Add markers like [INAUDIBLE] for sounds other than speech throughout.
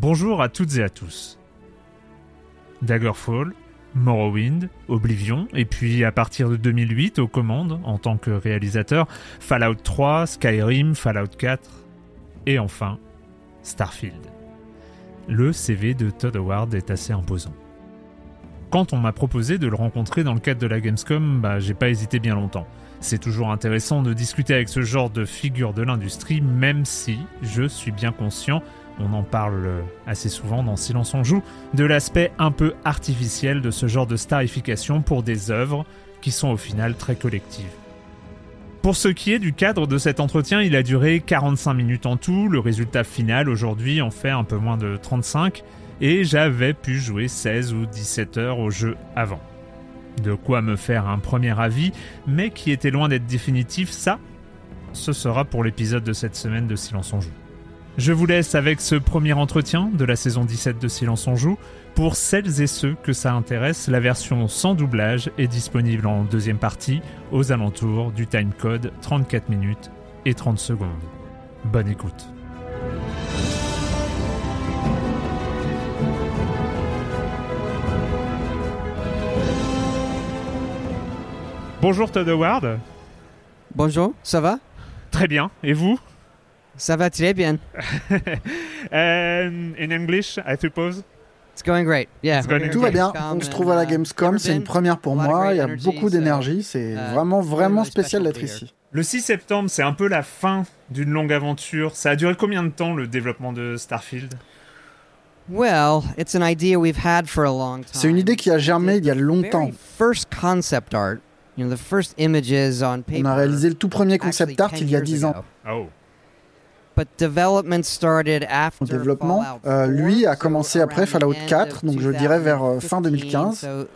Bonjour à toutes et à tous. Daggerfall, Morrowind, Oblivion, et puis à partir de 2008 aux commandes en tant que réalisateur, Fallout 3, Skyrim, Fallout 4, et enfin Starfield. Le CV de Todd Howard est assez imposant. Quand on m'a proposé de le rencontrer dans le cadre de la Gamescom, bah, j'ai pas hésité bien longtemps. C'est toujours intéressant de discuter avec ce genre de figure de l'industrie, même si je suis bien conscient on en parle assez souvent dans Silence on joue, de l'aspect un peu artificiel de ce genre de starification pour des œuvres qui sont au final très collectives. Pour ce qui est du cadre de cet entretien, il a duré 45 minutes en tout, le résultat final aujourd'hui en fait un peu moins de 35, et j'avais pu jouer 16 ou 17 heures au jeu avant. De quoi me faire un premier avis, mais qui était loin d'être définitif, ça, ce sera pour l'épisode de cette semaine de Silence on joue. Je vous laisse avec ce premier entretien de la saison 17 de Silence on joue. Pour celles et ceux que ça intéresse, la version sans doublage est disponible en deuxième partie aux alentours du timecode 34 minutes et 30 secondes. Bonne écoute. Bonjour Todd Howard. Bonjour, ça va? Très bien. Et vous? Ça va très bien. And [LAUGHS] in English, I suppose. It's going great. Yeah. It's going Tout va bien. Gamescom On se trouve à la uh, Gamescom, c'est une première pour moi. great Il y a beaucoup d'énergie. C'est uh, vraiment, vraiment spécial d'être ici. Le 6 septembre, c'est un peu la fin d'une longue aventure. Ça a duré combien de temps le développement de Starfield? Well, it's an idea we've had for a long time. C'est une idée qui a germé il y a longtemps. Very first concept art, you know, the first images on paper. On a réalisé le tout premier concept art 10 il y a years 10 ans. Oh. But development started after Au développement, Fallout euh, 4, lui a so commencé après Fallout end 4, of donc je dirais vers euh, fin 2015, 2015. so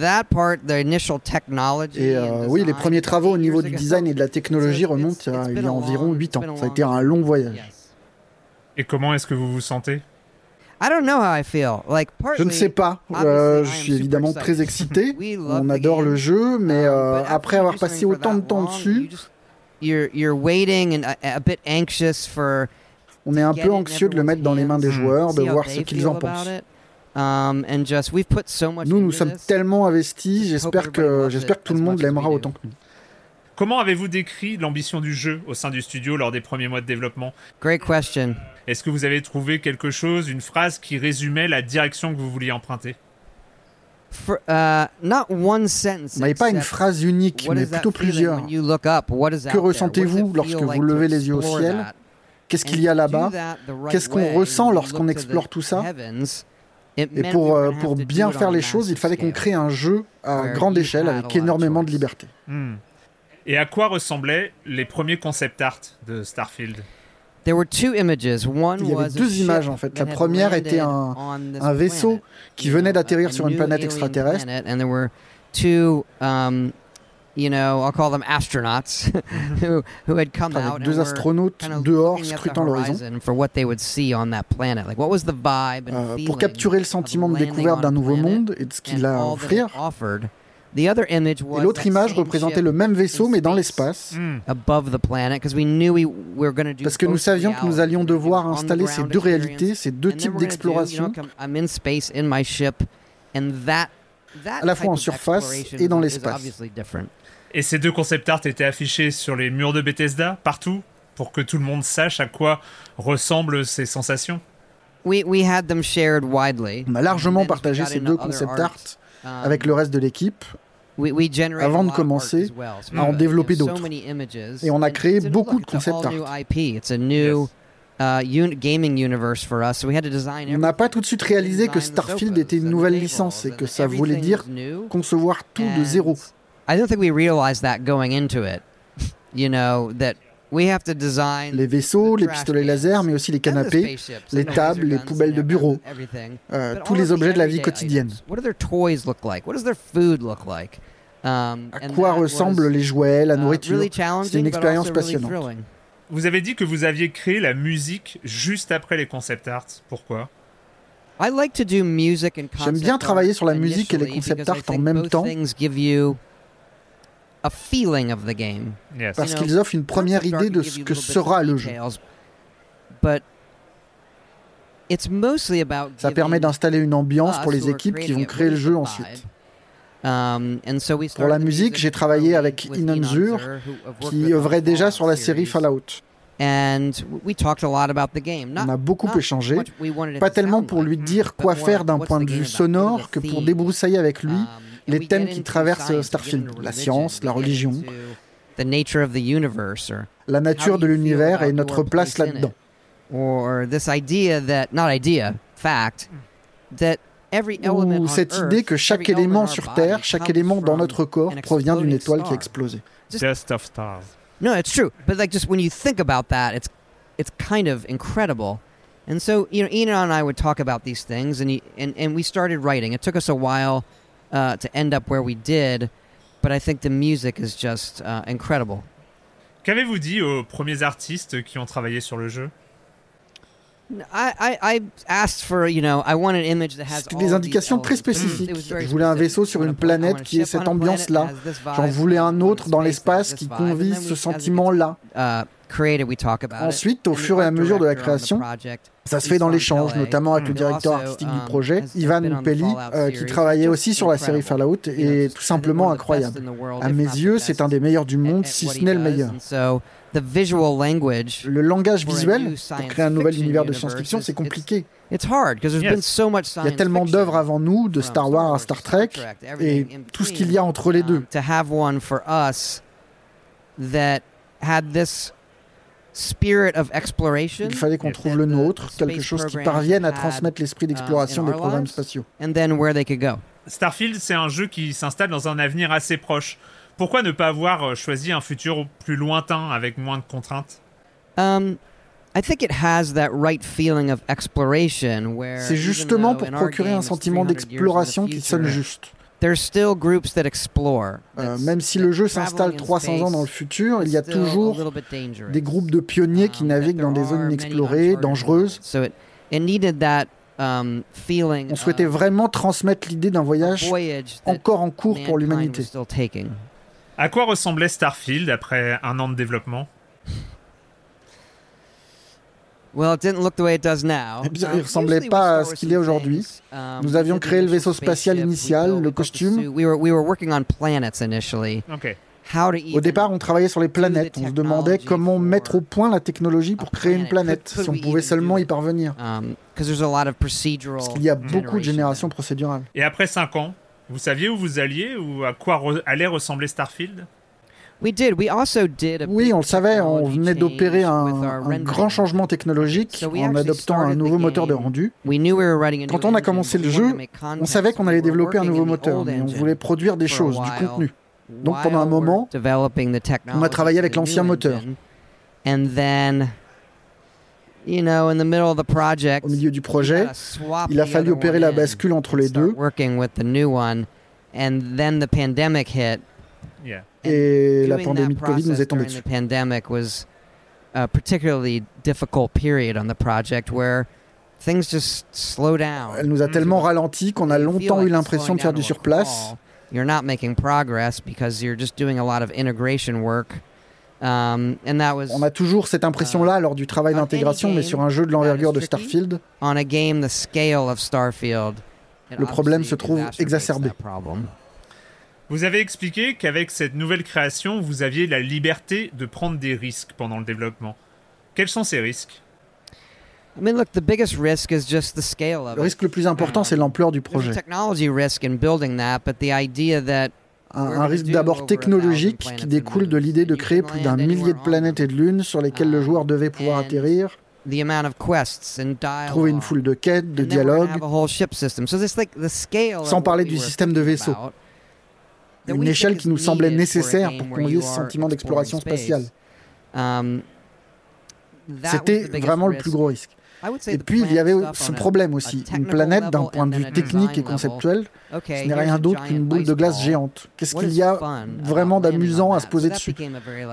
that part, the initial technology Et and euh, oui, les premiers travaux au 10 niveau du design et de la technologie remontent à il y a environ long- 8 it's ans. Ça a été un long voyage. Yes. Et comment est-ce que vous vous sentez? I don't know how I feel. Like Je ne sais pas. Euh, je suis évidemment très excité. [LAUGHS] On adore le jeu, mais Um, euh, après avoir passé autant de temps dessus, you're you're waiting and a, a bit anxious for on est un peu it in anxieux de le mettre dans les mains des joueurs, de see how voir they ce qu'ils feel en about pensent. it. Um, and just we've put so much Nous, nous sommes this. tellement investis, j'espère que, j'espère que tout le monde l'aimera autant que nous. Comment avez-vous décrit l'ambition du jeu au sein du studio lors des premiers mois de développement? Great question. Est-ce que vous avez trouvé quelque chose, une phrase qui résumait la direction que vous vouliez emprunter? For, uh, not one sentence. On n'avait pas une phrase unique, what mais plutôt plusieurs. when you look up? What is out Que ressentez-vous lorsque feel vous levez les yeux au ciel? that? Qu'est-ce qu'il y a là-bas? Qu'est-ce qu'on ressent you lorsqu'on explore tout ça? Et pour, euh, pour bien faire a les choses, il fallait qu'on scale. crée un jeu à grande échelle avec lot of énormément de liberté. Hmm. Et à quoi ressemblaient les premiers concept art de Starfield? There were two images. One Il y avait deux images, en fait. La première était un- Un vaisseau qui venait d'atterrir sur une planète extraterrestre. and there were two, um, you know, I'll call them astronauts, [LAUGHS] who who had come out deux astronautes kind of dehors scrutant l'horizon. horizon for what they would see on that planet. Like, what was the vibe and Euh, pour capturer le sentiment de découverte d'un nouveau monde et de ce qu'il a à offrir. offered. The other image was Et l'autre image same représentait le même vaisseau in mais dans space. l'espace. Above the planet because we knew we were going to do Parce que nous both savions que nous realities. allions devoir installer ces deux réalités, ces deux types d'exploration, come- I'm in space in my ship, and that that À la fois type en of surface exploration et dans is l'espace. obviously different. Et ces deux concept art étaient affichés sur les murs de Bethesda, partout, pour que tout le monde sache à quoi ressemblent ces sensations We we had them shared widely. On a largement partagé ces deux concept art, art avec le reste de l'équipe avant de commencer à en développer d'autres. Et on a créé beaucoup de it's a concept all new art. Uh, On n'a pas tout de suite réalisé que Starfield était une nouvelle licence et que ça voulait dire concevoir tout de zéro. I don't think we realized that going into it. You know that we have to design Les vaisseaux, the les pistolets laser, mais aussi les canapés, les tables, les poubelles de bureau, euh, tous les objets de la vie quotidienne. items. What do their toys look like? What does their food look like? Um, À quoi ressemblent les jouets, la uh, nourriture? challenging, une expérience passionnante. Vous avez dit que vous aviez créé la musique juste après les concept art. Pourquoi? J'aime bien travailler sur la musique et les concept because I art en même temps. Things give you a feeling of the game. Yes. Parce qu'ils offrent une première idée de ce que sera le jeu. details, But it's mostly about Ça permet d'installer une ambiance pour les équipes qui vont créer le jeu ensuite. Um, and so we Pour la musique, j'ai travaillé avec Inon Zur, qui œuvrait déjà sur la série. Fallout. And we talked a lot about the game. Not, On a beaucoup not échangé, pas to tellement pour lui like, dire quoi faire d'un point de vue sonore que pour débroussailler avec lui Um, les thèmes qui traversent get Starfield, la science, la religion, into The nature of the universe, or la nature de l'univers et notre place là-dedans. it? or this idea that not idea, fact that every element Ou cette idée que chaque élément in our sur body Terre, chaque comes élément dans from notre corps provient d'une étoile qui a star. explosé. Just- Just of Stars. No, it's true. But like just when you think about that, it's it's kind of incredible. And so, you know, Ian and I would talk about these things and he, and, and we started writing. It took us a while uh, to end up where we did, but I think the music is just uh, incredible. Qu'avez-vous dit aux premiers artistes qui ont travaillé sur le jeu? I, I, I asked for, you know, I want an image that has C'était all des indications très. It spécifiques. Je voulais un specific. vaisseau sur I une planète qui ait ship cette on a planet ambiance-là. that has this J'en vibe. voulais I un want autre dans space l'espace that has qui this vibe. And convie ce sentiment-là. uh, created, we talk about it. Ensuite, au fur et à mesure de la création, Ça se fait dans l'échange, notamment avec le directeur artistique du um, projet, Ivan been on the Pelli, Fallout euh, qui travaillait aussi sur la série. Fallout et just tout simplement incroyable. À mes yeux, c'est un des meilleurs du monde, si ce n'est le meilleur. And so, the visual language, Le langage visuel, pour science créer un nouvel fiction univers de science-fiction, c'est it's- compliqué. it's hard because there's Yes. been so much Il y science a tellement d'œuvres avant nous, de Star Wars à Star Trek, et tout ce qu'il y a entre les deux. Il fallait qu'on trouve le nôtre, quelque chose qui parvienne à transmettre l'esprit d'exploration in des programmes spatiaux. and then where they could go. Starfield, c'est un jeu qui s'installe dans un avenir assez proche. Pourquoi ne pas avoir euh, choisi un futur plus lointain avec moins de contraintes? Um, I think it has that right feeling of exploration where C'est justement pour procurer un it's sentiment 300 years in the d'exploration qui sonne juste. There's still groups that explore. Euh, même si le jeu s'installe in 300 ans dans le futur, il y a toujours little bit dangerous. des groupes de pionniers qui Um, naviguent dans des zones inexplorées, dangereuses. worlds. So it, it needed that um, feeling On souhaitait vraiment transmettre l'idée d'un a voyage encore en cours pour l'humanité. was still taking. À quoi ressemblait Starfield après un an de développement Well, it didn't look the way it does now. Eh bien, Um, il ressemblait usually pas we à ce qu'il est aujourd'hui. Um, Nous we avions créé le vaisseau spatial initial, le costume. suit. We were we were working on planets initially. Ok. How to Au départ, on travaillait sur les planètes. On se demandait comment mettre au point la technologie pour a créer une planet. planète, Could- si on pouvait seulement y it? parvenir. because there's a lot of procedural. Parce qu'il y a beaucoup de générations procédurales. Et après 5 ans, vous saviez où vous alliez ou à quoi re- allait ressembler Starfield? Oui, on le savait, on venait d'opérer un, grand changement technologique en adoptant un started the nouveau moteur de game. rendu. We knew we were writing a Quand new on a engine, commencé but le we wanted jeu, On content, savait so qu'on we allait were développer un nouveau moteur, mais on engine voulait produire des a choses, du contenu. Donc pendant un moment, the technology travaillé avec l'ancien new moteur. engine. And then, you know, in the middle of the project, au milieu du we projet, il a the fallu opérer one la bascule entre and les deux. Et la pandémie de Covid nous est tombée dessus. Elle nous a tellement ralenti qu'on a longtemps eu l'impression de faire du down to a sur place. crawl. You're not making progress because you're just doing a lot of integration work. Um, and that was On a toujours cette impression-là lors du travail d'intégration, mais sur un jeu de l'envergure de Starfield, on a game the scale of Starfield. it Le problème se trouve exacerbé. Vous avez expliqué qu'avec cette nouvelle création, vous aviez la liberté de prendre des risques pendant le développement. Quels sont ces risques? I mean, look, the biggest risk is just the scale of le it. risque le plus important, c'est l'ampleur du projet. a technology risk in building that, but the idea that Un, un risque d'abord technologique qui découle de l'idée de créer plus d'un millier de planètes et de lunes sur lesquelles le joueur devait pouvoir atterrir, the amount of quests and dialogue, trouver une foule de quêtes, de dialogues, have a whole ship system. So this like the scale of Sans parler du système de vaisseaux. Une échelle qui nous semblait nécessaire pour convier you ce sentiment d'exploration spatiale. Um, C'était vraiment le plus gros risque. I would say Et puis il y avait ce problème aussi. Une planète, d'un point de vue technique et conceptuel, ce n'est rien d'autre qu'une boule de glace géante. Qu'est-ce qu'il y a vraiment d'amusant à se poser dessus?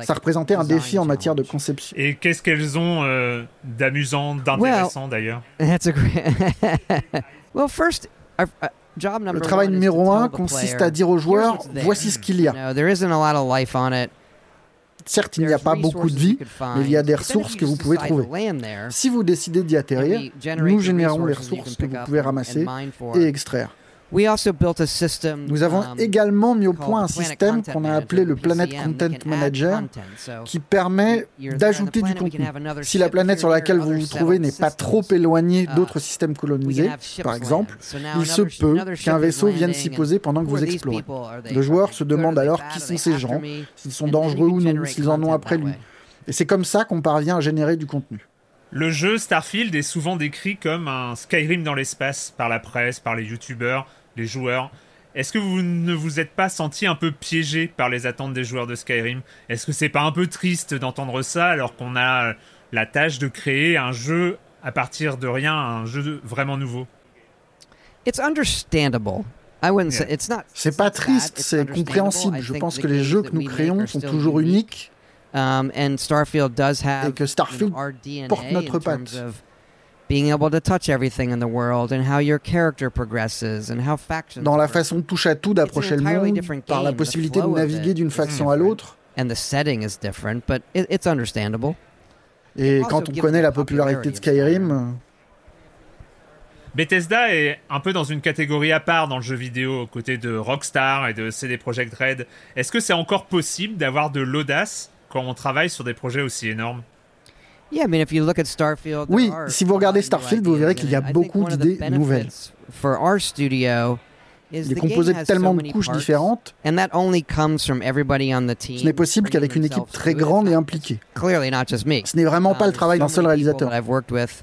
Ça représentait un défi en matière de conception. Et qu'est-ce qu'elles ont euh, d'amusant, d'intéressant d'ailleurs? [LAUGHS] [LAUGHS] Le travail numéro un consiste à dire aux joueurs voici ce qu'il y a. Certes, il n'y a pas beaucoup de vie, mais il y a des ressources que vous pouvez trouver. Si vous décidez d'y atterrir, nous générons les ressources que vous pouvez ramasser et extraire. Nous avons um, également mis au point un système qu'on a appelé le Planet Content Manager, qui permet d'ajouter du contenu. Si la planète sur laquelle vous vous trouvez n'est pas trop éloignée Uh, d'autres systèmes colonisés, par exemple, il se peut qu'un is vaisseau vienne s'y poser pendant que vous explorez. Le joueur se demande alors qui sont ces gens, s'ils sont dangereux ou non, s'ils en ont après lui. Et c'est comme ça qu'on parvient à générer du contenu. Le jeu Starfield est souvent décrit comme un Skyrim dans l'espace par la presse, par les youtubeurs, les joueurs. Est-ce que vous ne vous êtes pas senti un peu piégé par les attentes des joueurs de Skyrim? Est-ce que c'est pas un peu triste d'entendre ça alors qu'on a la tâche de créer un jeu à partir de rien, un jeu vraiment nouveau? It's understandable. I wouldn't say Yeah. it's not. C'est it's pas triste, it's c'est understandable. compréhensible. I Je think pense the que les games jeux that que nous créons are sont toujours uniques. Um, and Starfield does have Et que you know, Starfield our DNA porte notre in terms patte. of being able to touch everything in the world and how your character progresses and how factions Dans la façon touche à tout d'approcher le monde, different par la possibilité de naviguer d'une faction à l'autre. and the setting is different, but it, it's understandable. Et quand on connaît the la popularité de popularity of Skyrim, Bethesda est un peu dans une catégorie à part dans le jeu vidéo, aux côtés de Rockstar et de CD Projekt Red. Est-ce que c'est encore possible d'avoir de l'audace quand on travaille sur des projets aussi énormes Yeah, I mean, if you look at Starfield, Oui, si vous regardez Starfield, vous verrez ideas qu'il y a beaucoup d'idées nouvelles. benefits For our studio, is il est composé de tellement de couches différentes, and that only comes from everybody on the team. ce n'est possible qu'avec une équipe très grande It's et not- impliquée. Clearly, not just me. Ce n'est vraiment Um, pas le travail d'un seul réalisateur.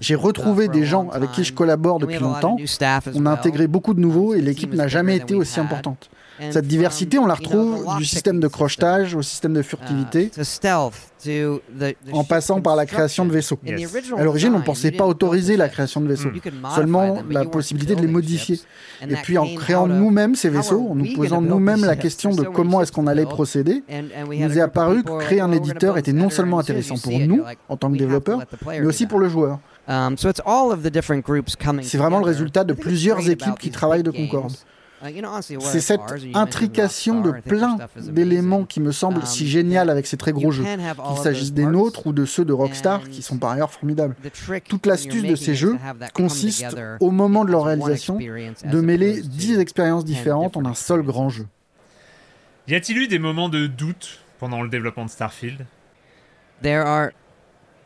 J'ai uh, retrouvé for a des long gens avec qui je time. collabore depuis have a lot of longtemps. On a intégré beaucoup de nouveaux et The l'équipe team n'a is jamais été aussi importante. Cette diversité, on la retrouve du système de system, crochetage au système de uh, furtivité, the en passant par la création de vaisseaux. In the Yes. À l'origine, on ne pensait pas autoriser la the création de vaisseaux, seulement la possibilité de les modifier. Et puis en créant nous-mêmes ces vaisseaux, en nous posant nous-mêmes these la ships? question de comment est-ce qu'on to allait procéder, il nous est apparu que créer un "Oh, we're gonna éditeur était non better." seulement intéressant pour nous, en tant que développeurs, let the player mais aussi pour le joueur. Um, so it's all of the different groups coming C'est vraiment le résultat de plusieurs équipes qui travaillent de concorde. C'est cette intrication de plein d'éléments qui me semblent Um, si génial avec ces très gros jeux, qu'il s'agisse des nôtres ou de ceux de Rockstar, qui sont par ailleurs formidables. Toute l'astuce de ces jeux consiste, au moment de leur réalisation, de mêler 10 expériences 10 différentes en un seul grand jeu. Y a-t-il eu des moments de doute pendant le développement de Starfield? There are.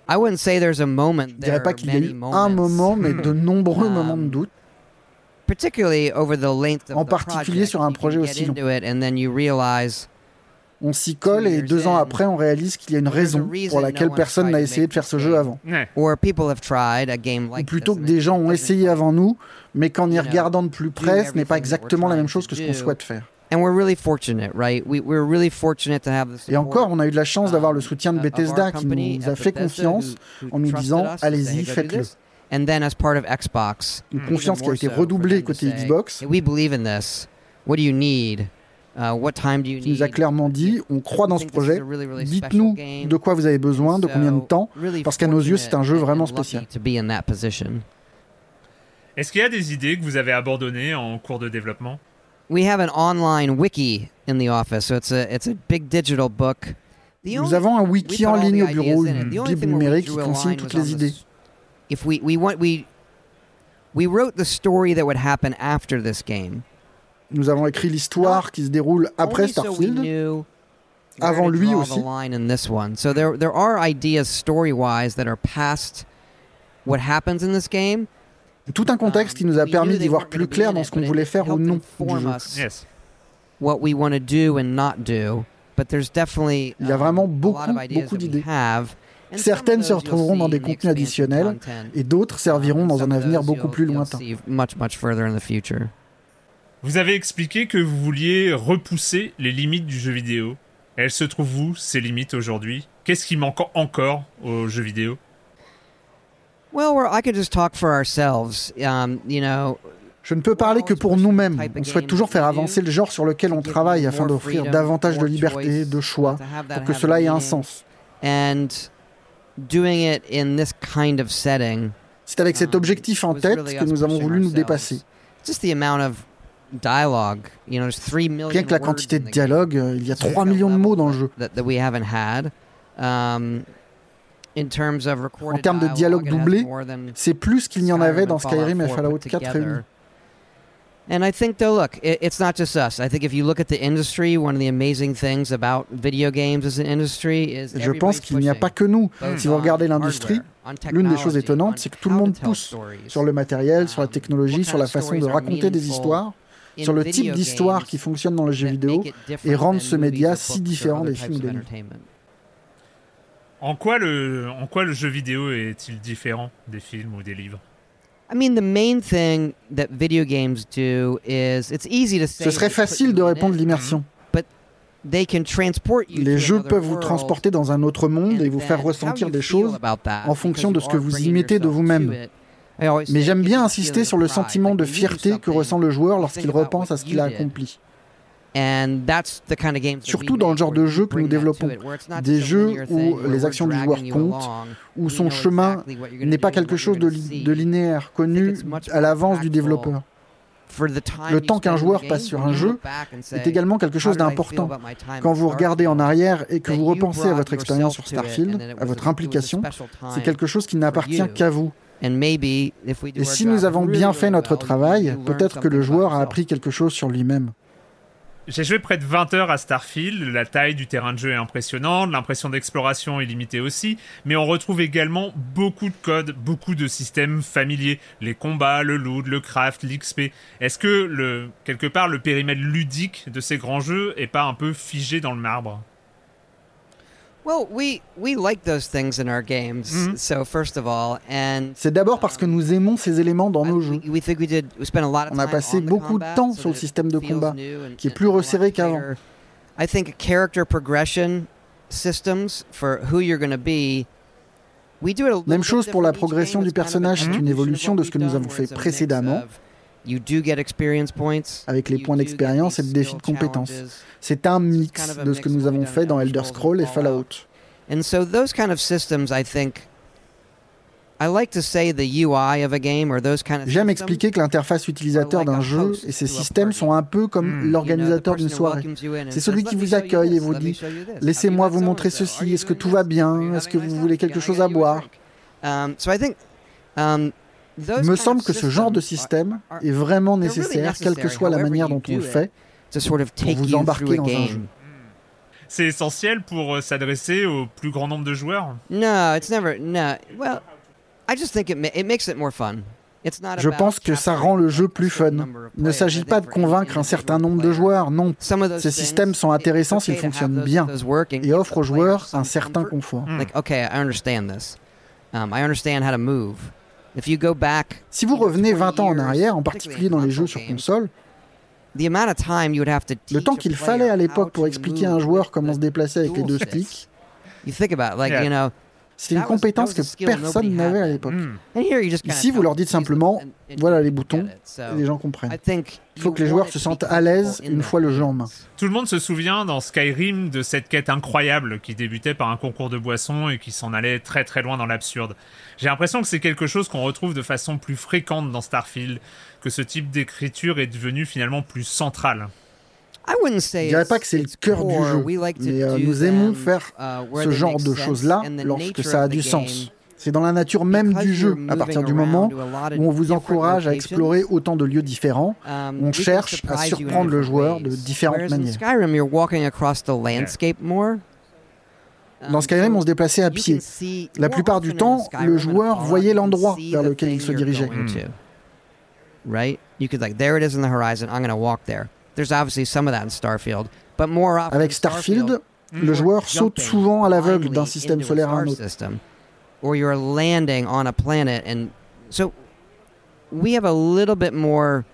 I wouldn't say there's a moment. Je dirais pas qu'il y a eu moments, un moment, mais de nombreux Um, moments de doute. particularly over the length of En the particulier sur un projet get aussi long. into it and then you realize On s'y colle et deux ans après, on réalise qu'il y a une raison pour laquelle personne n'a essayé de faire ce jeu avant. Ou plutôt que des gens ont essayé avant nous, mais qu'en y regardant de plus près, ce n'est pas exactement la même chose que ce qu'on souhaite faire. Et encore, on a eu de la chance d'avoir le soutien de Bethesda qui nous a fait confiance en nous disant allez-y, faites-le. Une confiance qui a été redoublée côté Xbox. What do you need? Uh, what time do you need? nous a clairement dit on croit dans ce projet. Dites-nous de quoi vous avez besoin, de combien de temps, parce qu'à nos yeux, c'est un jeu vraiment spécial. Est-ce qu'il y a des idées que vous avez abandonnées en cours de développement? We have an online wiki in the office, so it's a it's a big digital book. Nous avons un wiki en ligne au bureau, une bible numérique qui consigne toutes les idées. If we we want we we wrote the story that would happen after this game. Nous avons écrit l'histoire qui se déroule après Starfield, avant lui aussi. So there, there are ideas story-wise that are past what happens in this game. Tout un contexte qui nous a permis d'y voir plus clair dans ce qu'on voulait faire ou non du jeu. What we want to do and not do. But there's definitely Il y a vraiment beaucoup, beaucoup d'idées. Certaines se retrouveront dans des contenus additionnels et d'autres serviront dans un avenir beaucoup plus lointain. Vous avez expliqué que vous vouliez repousser les limites du jeu vidéo. Elles se trouvent où, ces limites, aujourd'hui? Qu'est-ce qui manque encore au jeu vidéo? Well, I could just talk for ourselves. Um, you know, je ne peux parler que pour nous-mêmes. On souhaite toujours faire avancer le genre sur lequel on travaille afin d'offrir davantage de liberté, de choix, pour que cela ait un sens. C'est avec cet um, objectif en tête que nous avons voulu nous dépasser. Rien que la quantité de dialogue, euh, il y a 3 millions de mots dans le jeu. Um, en termes de dialogue doublé, c'est plus qu'il n'y en avait dans Skyrim et Fallout 4 réunis. And I think, though, look, it, it's not just us. I think if you look at the industry, one of the amazing things about video games as an industry is. Je pense qu'il n'y a pas que nous. Si vous regardez l'industrie, l'une des choses étonnantes, c'est que tout le monde pousse sur le matériel, sur la technologie, sur la façon de raconter des histoires sur le type d'histoire qui fonctionne dans le jeu vidéo et rendre ce média si différent des films ou des livres. En quoi, le, en quoi le jeu vidéo est-il différent des films ou des livres? Ce serait facile de répondre l'immersion. Les jeux peuvent vous transporter dans un autre monde et vous faire ressentir des choses en fonction de ce que vous y mettez de vous-même. Mais j'aime bien insister sur le sentiment de fierté que ressent le joueur lorsqu'il repense à ce qu'il a accompli. Surtout dans le genre de jeu que nous développons, des jeux où les actions du joueur comptent, où son chemin n'est pas quelque chose de, de linéaire, connu à l'avance du développeur. Le temps qu'un joueur passe sur un jeu est également quelque chose d'important. Quand vous regardez en arrière et que vous repensez à votre expérience sur Starfield, à votre implication, c'est quelque chose qui n'appartient qu'à vous. Et si nous avons bien fait notre travail, peut-être que le joueur a appris quelque chose sur lui-même. J'ai joué près de 20 heures à Starfield, la taille du terrain de jeu est impressionnante, l'impression d'exploration est limitée aussi, mais on retrouve également beaucoup de codes, beaucoup de systèmes familiers, les combats, le loot, le craft, l'XP. Est-ce que, quelque part, le périmètre ludique de ces grands jeux est pas un peu figé dans le marbre? C'est d'abord parce que nous aimons ces éléments dans nos jeux. On a passé beaucoup de temps sur le système de combat, qui est plus resserré qu'avant. Même chose pour la progression du personnage, c'est une évolution de ce que nous avons fait précédemment. Avec les points d'expérience et le défi de compétences. C'est un mix de ce que nous avons fait dans Elder Scrolls et Fallout. J'aime expliquer que l'interface utilisateur d'un jeu et ses systèmes sont un peu comme hmm. l'organisateur d'une soirée. C'est celui qui vous accueille et vous dit Laissez-moi vous montrer ceci, est-ce que tout va bien? Est-ce que vous voulez quelque chose à boire? Il me semble que ce genre de système est vraiment nécessaire, quelle que soit la manière dont on le fait, pour vous embarquer dans un jeu. C'est essentiel pour euh, s'adresser au plus grand nombre de joueurs? No, it's never. No. Well, I just think it, it makes it more fun. Je pense que ça rend le jeu plus fun. Il ne s'agit pas de convaincre un certain nombre de joueurs, non. Ces systèmes sont intéressants s'ils fonctionnent bien et offrent aux joueurs un certain confort. Si vous revenez 20 ans en arrière, en particulier dans les jeux sur console, le temps qu'il fallait à l'époque pour expliquer à un joueur comment se déplacer avec les deux sticks, c'est une compétence que personne n'avait à l'époque. Hmm. Ici, vous leur dites simplement, voilà les boutons, et les gens comprennent. Il faut que les joueurs se sentent à l'aise une fois le jeu en main. Tout le monde se souvient dans Skyrim de cette quête incroyable qui débutait par un concours de boissons et qui s'en allait très très loin dans l'absurde. J'ai l'impression que c'est quelque chose qu'on retrouve de façon plus fréquente dans Starfield, que ce type d'écriture est devenu finalement plus central. Je ne dirais pas que c'est le cœur du jeu, mais euh, nous aimons faire uh, ce genre de choses-là lorsque ça a du sens. C'est dans la nature même du jeu, à partir du moment où on vous encourage à explorer autant de lieux différents, um, on cherche à surprendre le joueur de différentes manières. Dans Skyrim, on se déplaçait à pied. La plupart du temps, le joueur voyait l'endroit vers lequel il se dirigeait. Right? There's obviously some of that in Starfield, but more often Avec Starfield, le joueur saute souvent à l'aveugle d'un système solaire à un autre. Or you're landing on a planet and so we have a little bit more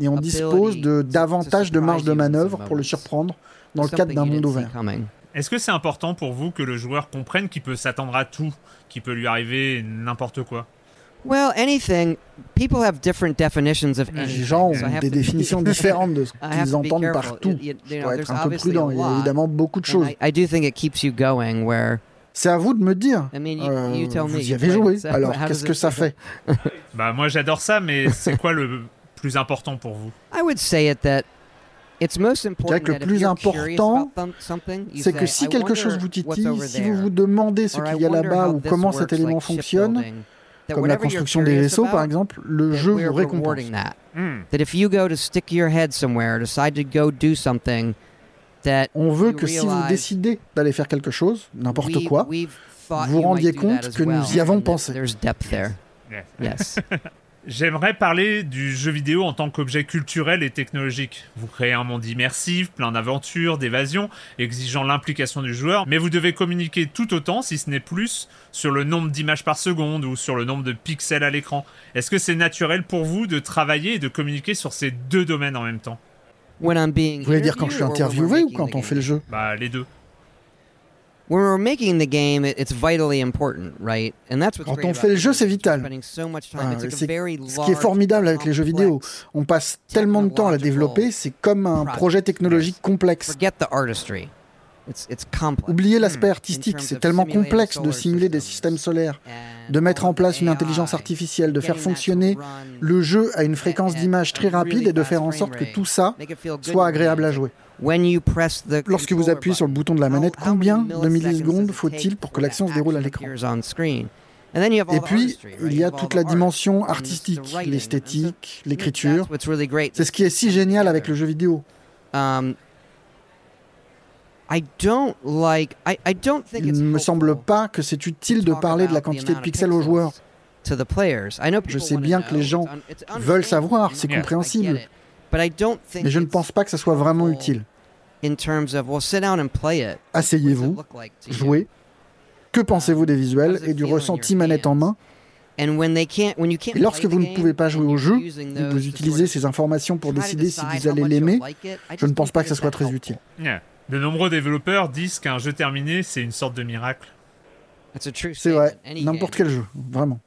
et on dispose de davantage de marge de manœuvre pour le surprendre dans le cadre d'un monde ouvert. Est-ce que c'est important pour vous que le joueur comprenne qu'il peut s'attendre à tout, qu'il peut lui arriver n'importe quoi? Well, anything. People have different definitions of anything. Les gens ont des définitions [LAUGHS] différentes de ce qu'ils entendent par tout. Il faut être un peu prudent. Il y a évidemment beaucoup de choses. I, do think it keeps you going where c'est à vous de me dire. I mean, you, euh, you tell me, vous y avez joué. [LAUGHS] Alors, qu'est-ce que ça fait? [LAUGHS] Bah, moi, j'adore ça, mais c'est quoi le plus important pour vous? I would say it that je dirais que le plus important, c'est que si quelque chose vous titille, si vous vous demandez ce qu'il y a là-bas ou comment cet élément fonctionne, comme la construction des vaisseaux par exemple, le jeu vous récompense. On veut que si vous décidez d'aller faire quelque chose, n'importe quoi, vous rendiez compte que nous y avons pensé. [LAUGHS] J'aimerais parler du jeu vidéo en tant qu'objet culturel et technologique. Vous créez un monde immersif, plein d'aventures, d'évasions, exigeant l'implication du joueur, mais vous devez communiquer tout autant, si ce n'est plus, sur le nombre d'images par seconde ou sur le nombre de pixels à l'écran. Est-ce que c'est naturel pour vous de travailler et de communiquer sur ces deux domaines en même temps? Vous voulez dire quand je suis interviewé ou quand on fait le jeu? Bah les deux. Quand on fait le jeu, c'est vital. Ah, ce qui est formidable avec les jeux vidéo. On passe tellement de temps à la développer, c'est comme un projet technologique complexe. Oubliez l'aspect artistique, c'est tellement complexe de simuler des systèmes solaires, de mettre en place une intelligence artificielle, de faire fonctionner le jeu à une fréquence d'image très rapide et de faire en sorte que tout ça soit agréable à jouer. Lorsque vous appuyez sur le bouton de la manette, combien de millisecondes faut-il pour que l'action se déroule à l'écran et puis, il y a toute la dimension artistique, l'esthétique, l'écriture. C'est ce qui est si génial avec le jeu vidéo. Um, il ne me semble pas que c'est utile de parler de la quantité de pixels aux joueurs. Je sais bien que les gens veulent savoir, c'est compréhensible. Mais je ne pense pas que ça soit vraiment utile. Asseyez-vous, jouez. Que pensez-vous des visuels et du ressenti manette en main? Et lorsque vous ne pouvez pas jouer au jeu, et vous utilisez ces informations pour décider si vous allez l'aimer, je ne pense pas que ça soit très utile. De nombreux développeurs disent qu'un jeu terminé, c'est une sorte de miracle. C'est vrai, n'importe quel jeu, vraiment.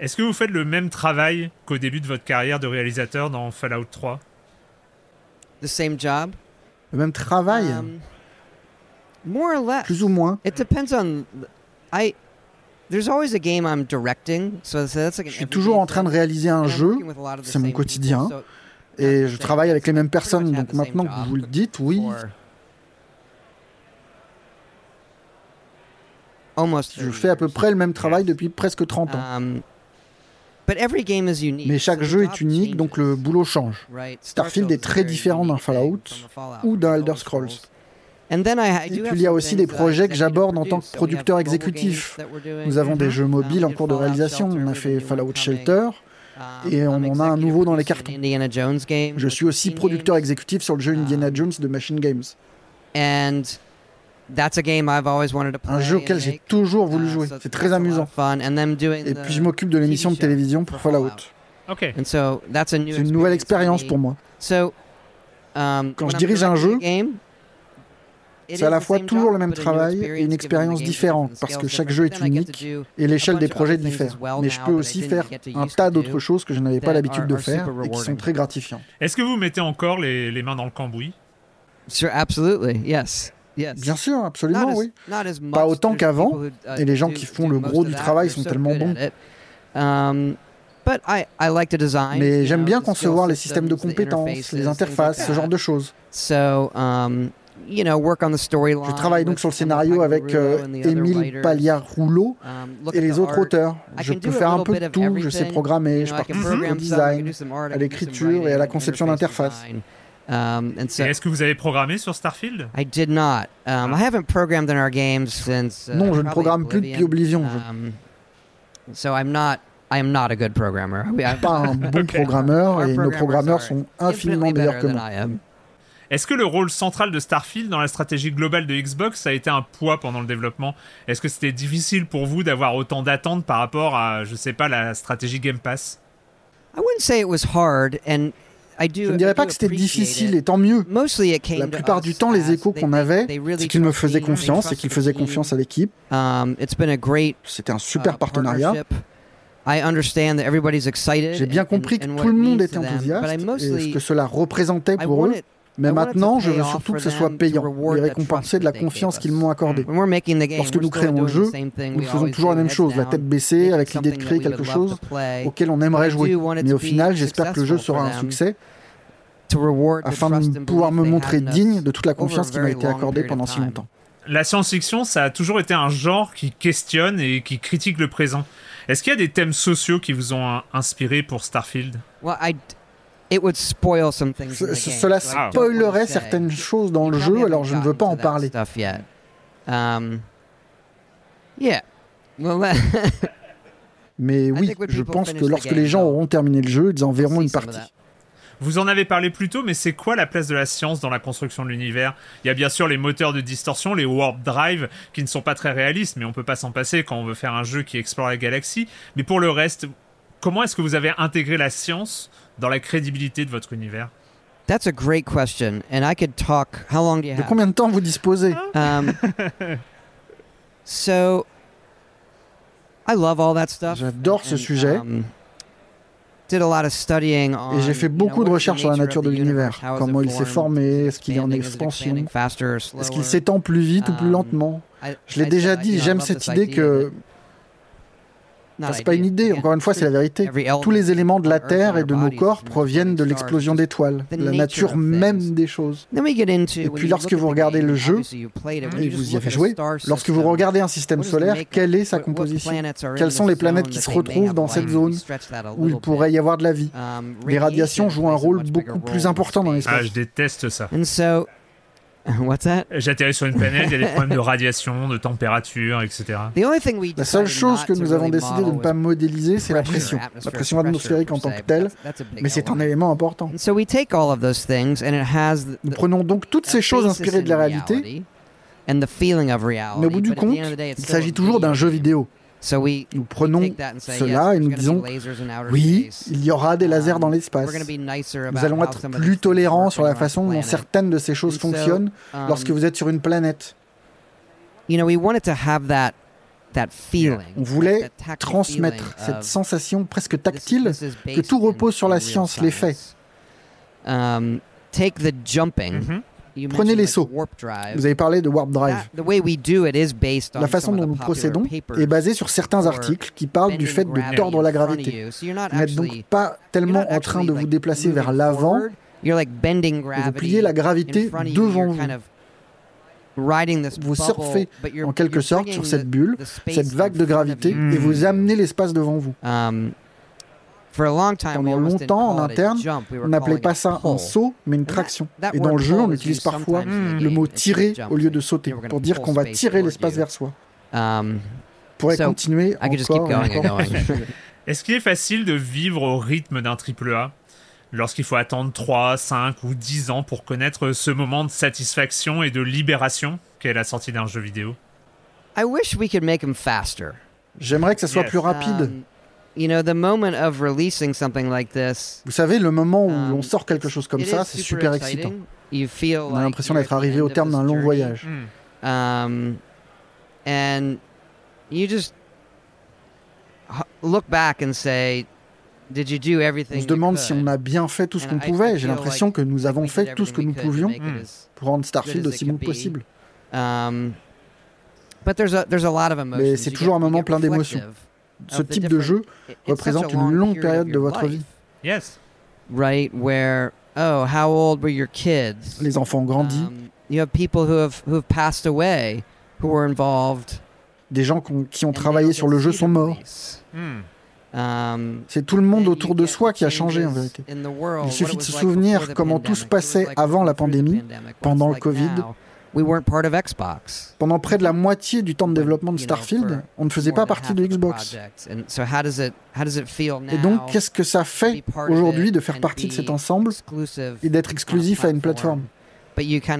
Est-ce que vous faites le même travail qu'au début de votre carrière de réalisateur dans Fallout 3 The same job Le même travail? Um, More or less. Plus ou moins. It depends on I There's always a game I'm directing, so that's like Je suis toujours en train de réaliser un jeu, c'est mon quotidien, et je travaille avec les mêmes personnes, donc maintenant que vous le dites, oui. Je fais à peu près le même travail depuis presque 30 ans. Mais chaque jeu est unique, donc le boulot change. Starfield est très différent d'un Fallout ou d'un Elder Scrolls. Et puis il y a aussi des projets que j'aborde en tant que producteur exécutif. Nous avons des jeux mobiles en cours de réalisation. On a fait Fallout Shelter, Um, Et on en a un nouveau dans les cartons. Je suis aussi producteur exécutif sur le jeu Indiana um, Jones de Machine Games. Un jeu auquel j'ai toujours voulu uh, jouer. C'est très amusant. Et puis je m'occupe de l'émission de télévision pour Fallout. C'est une nouvelle expérience pour moi. Um, Quand je dirige un jeu, c'est à la fois toujours le même travail et une expérience différente parce que chaque jeu est unique et l'échelle des projets diffère. Mais je peux aussi faire un tas d'autres choses que je n'avais pas l'habitude de faire et qui sont très gratifiantes. Est-ce que vous mettez encore les, les mains dans le cambouis? Bien sûr, absolument, oui. Pas autant qu'avant, uh, et les gens qui font le gros du travail sont tellement bons. Um, Mais j'aime bien concevoir les systèmes de compétences, les interfaces, ce genre de choses. Um, je travaille donc sur le scénario avec euh, Émile Paliar-Rouleau um, et les autres auteurs. Je peux faire un peu de tout, je sais programmer, je participe au design, à l'écriture et à la conception d'interface. Um, est-ce que vous avez programmé sur Starfield? I did not. Um, I haven't programmed in our games since. Uh, non, je ne programme plus depuis Oblivion. Um, so I'm not. I am not a good programmer. [LAUGHS] Pas un bon [LAUGHS] programmeur et nos programmeurs sont infiniment meilleurs que moi. Est-ce que le rôle central de Starfield dans la stratégie globale de Xbox a été un poids pendant le développement? Est-ce que c'était difficile pour vous d'avoir autant d'attentes par rapport à, je sais pas, la stratégie Game Pass? I wouldn't say it was hard and je ne dirais pas que c'était difficile, et tant mieux. La plupart du temps, les échos qu'on avait, c'est qu'ils me faisaient confiance et qu'ils faisaient confiance à l'équipe. Um, c'était un super uh, partenariat. J'ai bien compris que tout le monde était enthousiaste et ce que cela représentait pour eux. Mais maintenant, je veux surtout que ce soit payant et récompenser de la confiance qu'ils m'ont accordée. Lorsque nous créons le jeu, nous faisons toujours la même chose, la tête baissée, avec l'idée de créer quelque chose auquel on aimerait jouer. Mais au final, j'espère que le jeu sera un succès afin de pouvoir me montrer digne de toute la confiance qui m'a été accordée pendant si longtemps. La science-fiction, ça a toujours été un genre qui questionne et qui critique le présent. Est-ce qu'il y a des thèmes sociaux qui vous ont inspiré pour Starfield? Cela spoilerait certaines choses dans le jeu, alors je ne veux pas en parler. Um, [LAUGHS] Mais oui, je pense que lorsque les gens auront terminé le jeu, ils en verront une partie. Vous en avez parlé plus tôt, mais c'est quoi la place de la science dans la construction de l'univers? Il y a bien sûr les moteurs de distorsion, les warp drive, qui ne sont pas très réalistes, mais on peut pas s'en passer quand on veut faire un jeu qui explore la galaxie. Mais pour le reste, comment est-ce que vous avez intégré la science dans la crédibilité de votre univers? That's a great question, and I could talk. How long do you have? De combien de temps vous disposez? Um, So, I love all that stuff. J'adore ce sujet. Um, did a lot of studying on, Et j'ai fait beaucoup de recherches sur la nature de l'univers, comment il s'est formé, est-ce qu'il est en expansion, est-ce qu'il s'étend plus vite ou plus um, lentement? Je l'ai déjà dit, j'aime cette idée que c'est pas une idée, encore une fois, c'est la vérité. Tous les éléments de la Terre et de nos corps proviennent de l'explosion d'étoiles, la nature même des choses. Et puis lorsque vous regardez le jeu, et vous y avez joué, lorsque vous regardez un système solaire, quelle est sa composition? Quelles sont les planètes qui se retrouvent dans cette zone où il pourrait y avoir de la vie? Les radiations jouent un rôle beaucoup plus important dans l'espace. Ah, je déteste ça. [LAUGHS] What's that? J'atterris sur une planète, il y a des problèmes de radiation, de température, etc. La seule chose que nous avons décidé de ne pas modéliser, c'est la pression. La pression atmosphérique en tant que telle, mais c'est un élément important. Nous prenons donc toutes ces choses inspirées de la réalité, mais au bout du compte, il s'agit toujours d'un jeu vidéo. Nous prenons cela et nous disons, oui, il y aura des lasers dans l'espace. Nous allons être plus tolérants sur la façon dont certaines de ces choses fonctionnent um, lorsque vous êtes sur une planète. On voulait transmettre cette sensation presque tactile que tout repose sur la science, les faits. Um, take mm-hmm. Prenez les sauts. Vous avez parlé de Warp Drive. La façon dont nous procédons est basée sur certains articles qui parlent du fait de tordre la gravité. Vous n'êtes donc pas tellement en train de vous déplacer vers l'avant, vous pliez la gravité devant vous. Vous surfez en quelque sorte sur cette bulle, cette vague de gravité, et vous amenez l'espace devant vous. Um, pendant longtemps, en interne, on n'appelait pas ça un saut, mais une traction. Et dans le jeu, on utilise parfois le mot tirer au lieu de sauter, pour dire qu'on va tirer l'espace vers soi. Um, on pourrait continuer encore, encore. [LAUGHS] [LAUGHS] Est-ce qu'il est facile de vivre au rythme d'un AAA lorsqu'il faut attendre 3, 5 ou 10 ans pour connaître ce moment de satisfaction et de libération qu'est la sortie d'un jeu vidéo? J'aimerais que ça soit plus rapide. Um, you know, the moment of releasing something like this, Vous savez, le moment où um, on sort quelque chose comme ça, c'est super excitant. On a l'impression d'être arrivé au terme d'un long voyage. Mm. Um, and you just look back and say, Did you do everything on se demande si on a bien fait tout ce qu'on pouvait. J'ai l'impression que nous avons fait tout ce que nous pouvions pour rendre Starfield aussi bon que possible. Um, mais c'est toujours un moment plein d'émotions. Ce type de jeu représente une longue période de votre vie. Yes. Right where oh how old were your kids? Les enfants ont grandi. Um, you have people who have who have passed away who were involved. Des gens qui ont travaillé sur le jeu sont morts. Hmm. Um, c'est tout le monde autour de soi qui a changé en vérité. Il suffit de se souvenir comment tout se passait avant la pandémie, pendant le Covid, pendant près de la moitié du temps de développement de Starfield, on ne faisait pas partie de Xbox. Et donc, qu'est-ce que ça fait aujourd'hui de faire partie de cet ensemble et d'être exclusif à une plateforme?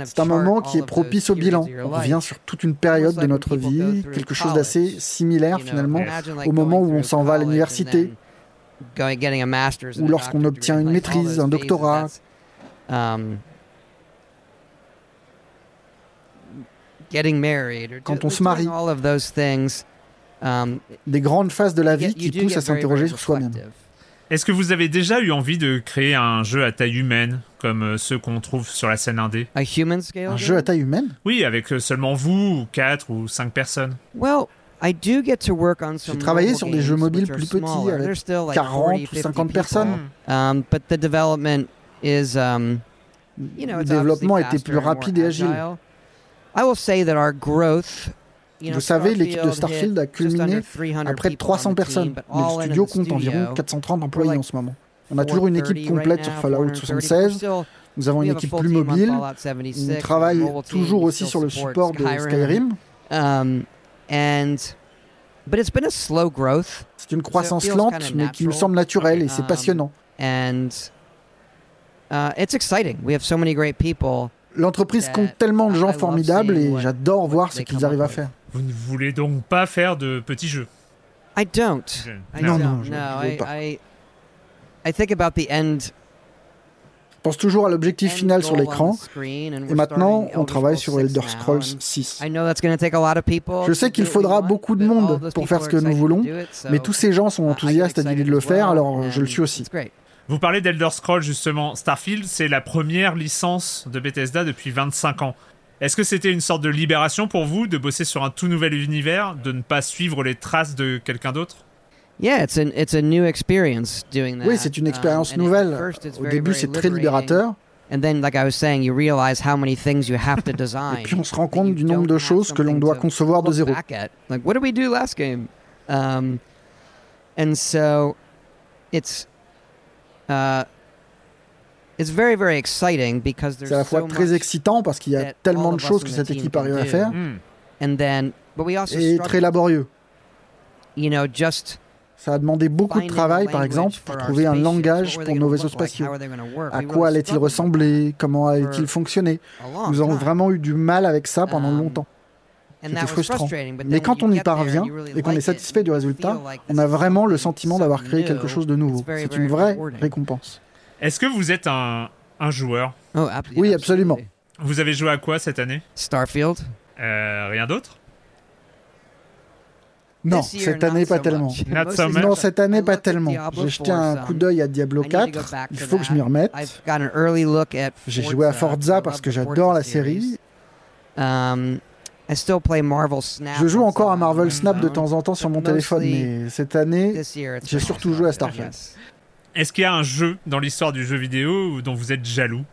C'est un moment qui est propice au bilan. On revient sur toute une période de notre vie, quelque chose d'assez similaire finalement au moment où on s'en va à l'université, ou lorsqu'on obtient une maîtrise, un doctorat. Quand on se marie, um, des grandes phases de la vie qui poussent à s'interroger sur soi-même. Est-ce que vous avez déjà eu envie de créer un jeu à taille humaine, comme euh, ceux qu'on trouve sur la scène indé? Un jeu à taille humaine? Oui, avec euh, seulement vous, ou 4 ou 5 personnes. J'ai travaillé sur des jeux mobiles plus petits, avec 40 ou 50 personnes. Um, um, Le développement était plus rapide et agile. Vous savez, l'équipe de Starfield a culminé à près de 300 personnes, mais le studio compte environ 430 employés en ce moment. On a toujours une équipe complète sur Fallout 76. Nous avons une équipe plus mobile. On travaille toujours aussi sur le support de Skyrim. Um, c'est une croissance lente, mais qui me semble naturelle et c'est um, passionnant. L'entreprise compte tellement de gens formidables et j'adore voir ce qu'ils arrivent à faire. Vous ne voulez donc pas faire de petits jeux I don't. non, non, je ne veux pas. I, think about the end. Je pense toujours à l'objectif final sur l'écran. Et maintenant, on travaille sur Elder Scrolls 6. Je sais qu'il faudra beaucoup de monde pour faire ce que nous voulons, mais tous ces gens sont enthousiastes à l'idée de le faire, alors je le suis aussi. Vous parlez d'Elder Scrolls justement. Starfield, c'est la première licence de Bethesda depuis 25 ans. Est-ce que c'était une sorte de libération pour vous de bosser sur un tout nouvel univers, de ne pas suivre les traces de quelqu'un d'autre? Oui, c'est une expérience um, nouvelle. Au début, c'est très libérateur. [LAUGHS] Et puis on se rend compte du nombre de choses que l'on doit concevoir de zéro. Like, what did we do last game? Um, and so it's Uh, c'est à la fois très excitant parce qu'il y a tellement de choses que cette équipe arrive à faire. Et très laborieux. Ça a demandé beaucoup de travail, par exemple, pour trouver un langage pour nos vaisseaux spatiaux. À quoi allait-il ressembler? Comment allait-il fonctionner? Nous avons vraiment eu du mal avec ça pendant um, longtemps. C'était frustrant. Mais quand on y parvient et qu'on est satisfait du résultat, on a vraiment le sentiment d'avoir créé quelque chose de nouveau. C'est une vraie récompense. Est-ce que vous êtes un, joueur? Oh, Oui, absolument. Vous avez joué à quoi cette année? Starfield. Euh, rien d'autre? Non, cette année pas tellement. Non, cette année pas tellement. J'ai jeté un coup d'œil à Diablo 4. Il faut que je m'y remette. J'ai joué à Forza parce que j'adore la série. Um, je joue encore à Marvel Snap de temps en temps sur mon téléphone, mais cette année, j'ai surtout joué à Starfield. Est-ce qu'il y a un jeu dans l'histoire du jeu vidéo dont vous êtes jaloux?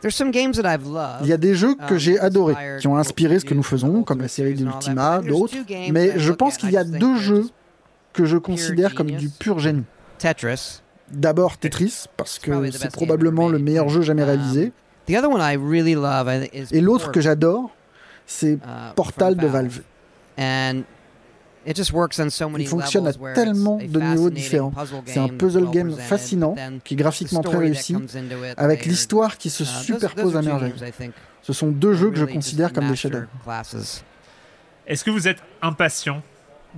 Il y a des jeux que j'ai um, adorés, qui ont inspiré ce que nous faisons, comme la série d'Ultima, d'autres, mais je pense qu'il y a deux jeux que je considère comme du pur génie. Tetris. D'abord Tetris, parce que c'est probablement le meilleur jeu jamais Et l'autre que j'adore, c'est uh, Portal de Valve. Il fonctionne à tellement de niveaux différents. C'est un puzzle game fascinant, qui est graphiquement très réussi, avec l'histoire qui se uh, superpose à merveille. Ce sont deux jeux que je considère comme des chefs-d'œuvre. Est-ce que vous êtes impatient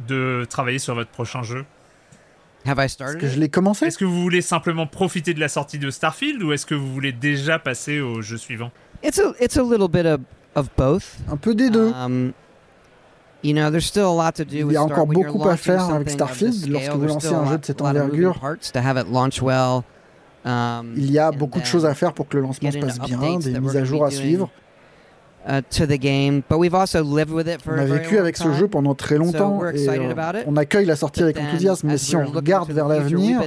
de travailler sur votre prochain jeu? Est-ce que je l'ai commencé? Est-ce que vous voulez simplement profiter de la sortie de Starfield ou est-ce que vous voulez déjà passer au jeu suivant? It's a, it's a little bit of, of both. Un peu des deux. Um, you know, there's still a lot to do Il y a encore beaucoup à faire avec Starfield lorsque vous lancez un jeu de cette envergure. Um, Il y a beaucoup de choses à faire pour que le lancement se passe bien, des mises à jour à suivre. To the game, but we've also lived with it for on a vécu avec ce jeu pendant très longtemps so et euh, on accueille la sortie avec enthousiasme, mais si on regarde vers l'avenir,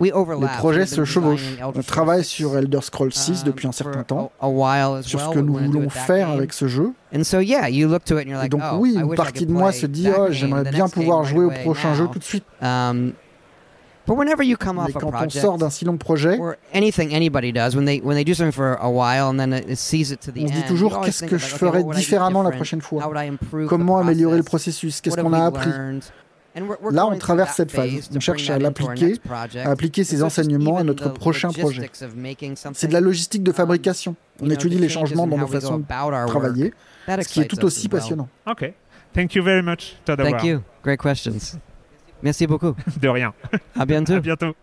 les projets se chevauchent. On travaille sur Elder Scrolls 6 um, depuis un certain temps, sur ce que nous voulons faire avec ce jeu. Et donc oh, oui, une partie de moi se dit oh, j'aimerais bien pouvoir jouer au prochain jeu tout de suite. Um, Mais quand on sort d'un si long projet, on se dit toujours qu'est-ce que je ferais différemment la prochaine fois? Comment améliorer le processus? Qu'est-ce qu'on a appris? Là, on traverse cette phase. On cherche à l'appliquer, à appliquer ces enseignements à notre prochain projet. C'est de la logistique de fabrication. On étudie les changements dans nos façons de travailler, ce qui est tout aussi passionnant. Ok. Thank you very much, Thank you. Great questions. Merci beaucoup. [LAUGHS] De rien. À bientôt. À bientôt.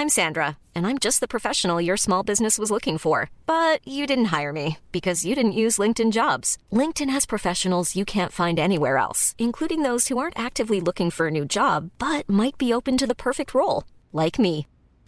I'm Sandra, and I'm just the professional your small business was looking for. But you didn't hire me because you didn't use LinkedIn jobs. LinkedIn has professionals you can't find anywhere else, including those who aren't actively looking for a new job but might be open to the perfect role, like me.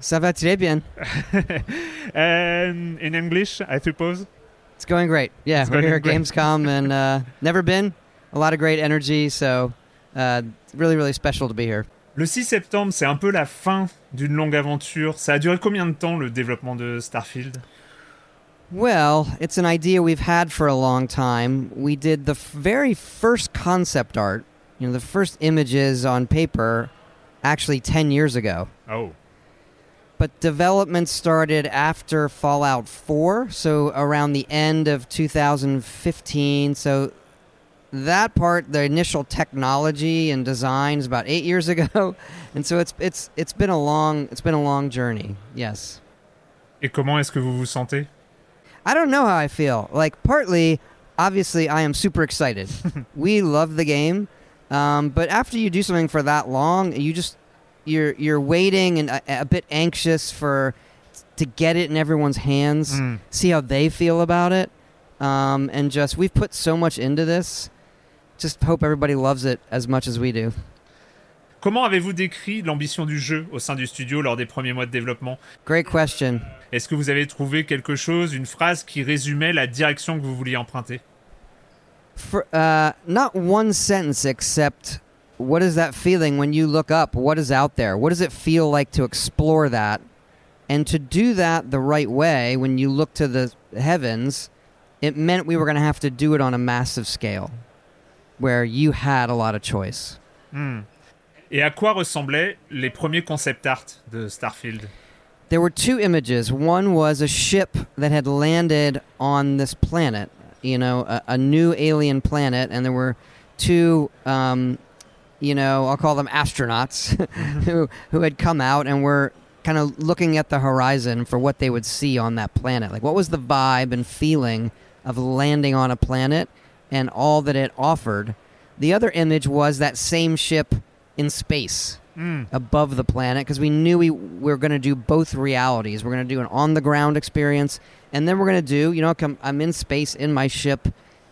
Ça va très bien. [LAUGHS] And in English, I suppose. It's going great. Yeah, it's we're here at Gamescom [LAUGHS] and uh, never been. A lot of great energy, so uh, really, really special to be here. Le 6 septembre, c'est un peu la fin d'une longue aventure. Ça a duré combien de temps le développement de Starfield Well, it's an idea we've had for a long time. We did the very first concept art, you know, the first images on paper, actually 10 years ago. Oh but development started after Fallout 4, so around the end of 2015. So that part, the initial technology and design, is about eight years [LAUGHS] ago, and so it's it's it's been a long it's been a long journey. Yes. Et comment est-ce que vous vous sentez? I don't know how I feel. Like partly, obviously, I am super excited. [LAUGHS] we love the game, um, but after you do something for that long, you just you're you're waiting and a, a, bit anxious for to get it in everyone's hands, mm. see how they feel about it, um, and just we've put so much into this. Just hope everybody loves it as much as we do. Comment avez-vous décrit l'ambition du jeu au sein du studio lors des premiers mois de développement Great question. Est-ce que vous avez trouvé quelque chose, une phrase qui résumait la direction que vous vouliez emprunter For, uh, Not one sentence except what is that feeling when you look up? What is out there? What does it feel like to explore that? And to do that the right way, when you look to the heavens, it meant we were going to have to do it on a massive scale where you had a lot of choice. Hmm. Et à quoi ressemblaient les premiers concept art de Starfield? There were two images. One was a ship that had landed on this planet, you know, a, a new alien planet, and there were two um, you know, I'll call them astronauts [LAUGHS] who who had come out and were kind of looking at the horizon for what they would see on that planet. Like what was the vibe and feeling of landing on a planet and all that it offered. The other image was that same ship in space. Mm. Above the planet, because we knew we, we were going to do both realities. We're going to do an on the ground experience, and then we're going to do, you know, come, I'm in space in my ship,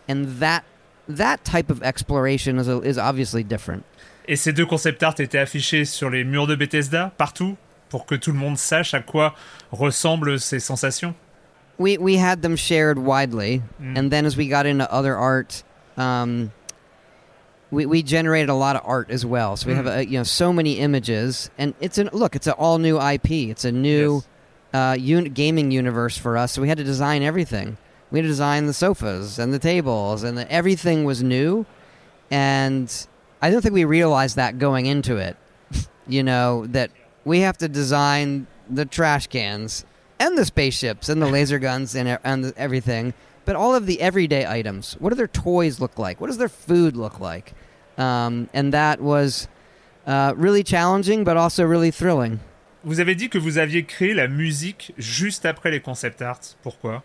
and that that type of exploration is, is obviously different. Et ces deux concept art étaient affichés sur les murs de Bethesda, partout, pour que tout le monde sache à quoi ressemblent ces sensations we we had them shared widely, mm. and then as we got into other art, um, we we generated a lot of art as well. So we mm. have a, you know so many images, and it's an look. It's an all new IP. It's a new yes. uh, un- gaming universe for us. So we had to design everything. We had to design the sofas and the tables, and the, everything was new. And I don't think we realized that going into it. [LAUGHS] you know that we have to design the trash cans and the spaceships and the laser guns and, and everything, but all of the everyday items. What do their toys look like? What does their food look like? Um, and that was uh, really challenging, but also really thrilling. Vous avez dit que vous aviez créé la musique juste après les concept arts. Pourquoi?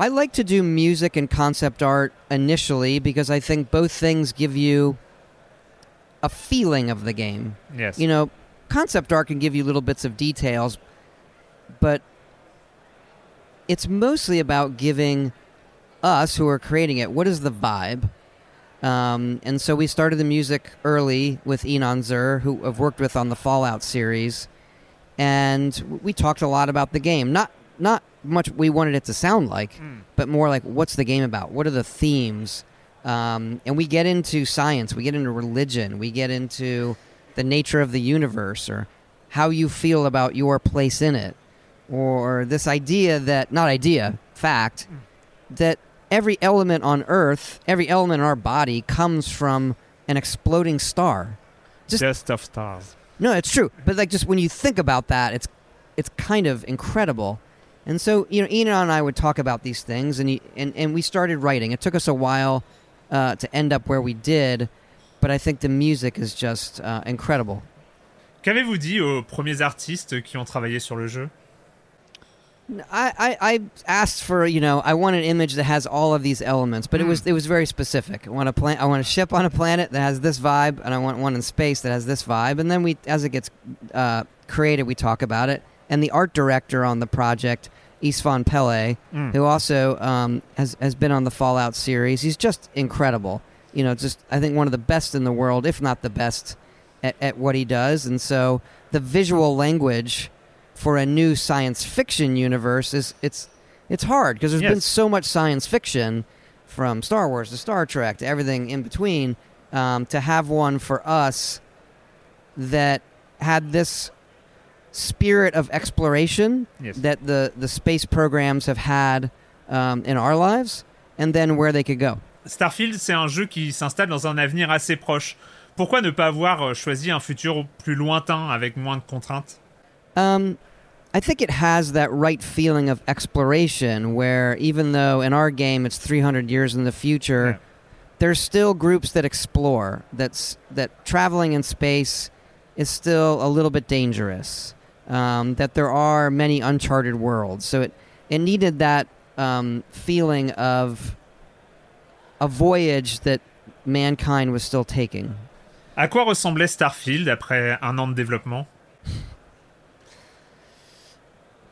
I like to do music and concept art initially because I think both things give you a feeling of the game. Yes. You know, concept art can give you little bits of details, but it's mostly about giving us who are creating it what is the vibe. Um, and so we started the music early with Enon Zur, who I've worked with on the Fallout series, and we talked a lot about the game. Not not much we wanted it to sound like, mm. but more like what's the game about? What are the themes? Um, and we get into science, we get into religion, we get into the nature of the universe, or how you feel about your place in it, or this idea that not idea, fact, mm. that every element on Earth, every element in our body comes from an exploding star. Just, just of stars. No, it's true. But like just when you think about that, it's it's kind of incredible. And so, you know, Ian and I would talk about these things, and he, and, and we started writing. It took us a while uh, to end up where we did, but I think the music is just uh, incredible. Qu'avez-vous dit aux premiers artistes qui ont travaillé sur le jeu I, I, I, asked for you know I want an image that has all of these elements, but mm. it was hmm. it was very specific. I want a plan- I want a ship on a planet that has this vibe, and I want one in space that has this vibe. And then we, as it gets uh, created, we talk about it and the art director on the project, Istvan Pele, mm. who also um, has has been on the Fallout series. He's just incredible. You know, just I think one of the best in the world, if not the best, at, at what he does. And so the visual language for a new science fiction universe is it's it's hard because there's yes. been so much science fiction from Star Wars to Star Trek to everything in between. Um, to have one for us that had this spirit of exploration yes. that the, the space programs have had um, in our lives, and then where they could go. Starfield, c'est un jeu qui s'installe dans un avenir assez proche. Pourquoi ne pas avoir euh, choisi un futur plus lointain avec moins de contraintes um, I think it has that right feeling of exploration where even though in our game it's 300 years in the future, yeah. there's still groups that explore. That's that traveling in space is still a little bit dangerous um, that there are many uncharted worlds. So it, it needed that um, feeling of a voyage that mankind was still taking. À quoi ressemblait Starfield après un an de développement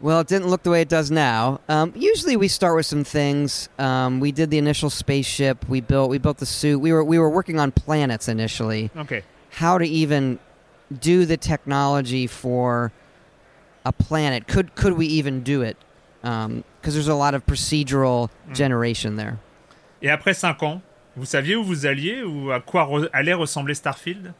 Well, it didn't look the way it does now. Um, usually, we start with some things. Um, we did the initial spaceship. We built. We built the suit. We were we were working on planets initially. Okay. How to even do the technology for a planet. Could could we even do it? Because um, there's a lot of procedural mm. generation there. Et après 5 ans, vous saviez où vous alliez ou à quoi re allait ressembler Starfield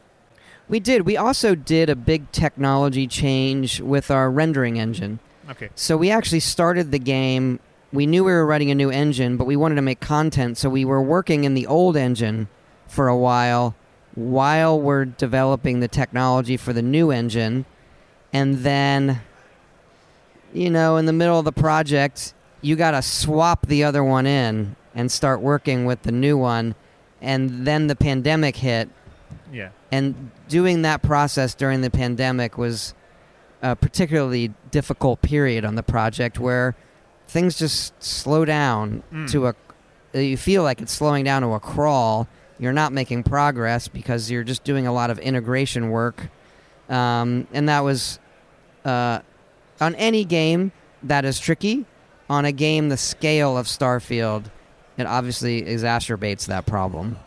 We did. We also did a big technology change with our rendering engine. Okay. So we actually started the game. We knew we were writing a new engine, but we wanted to make content, so we were working in the old engine for a while while we're developing the technology for the new engine. And then you know, in the middle of the project, you got to swap the other one in and start working with the new one. And then the pandemic hit. Yeah. And doing that process during the pandemic was a particularly difficult period on the project where things just slow down mm. to a you feel like it's slowing down to a crawl you're not making progress because you're just doing a lot of integration work um, and that was uh, on any game that is tricky, on a game the scale of Starfield, it obviously exacerbates that problem.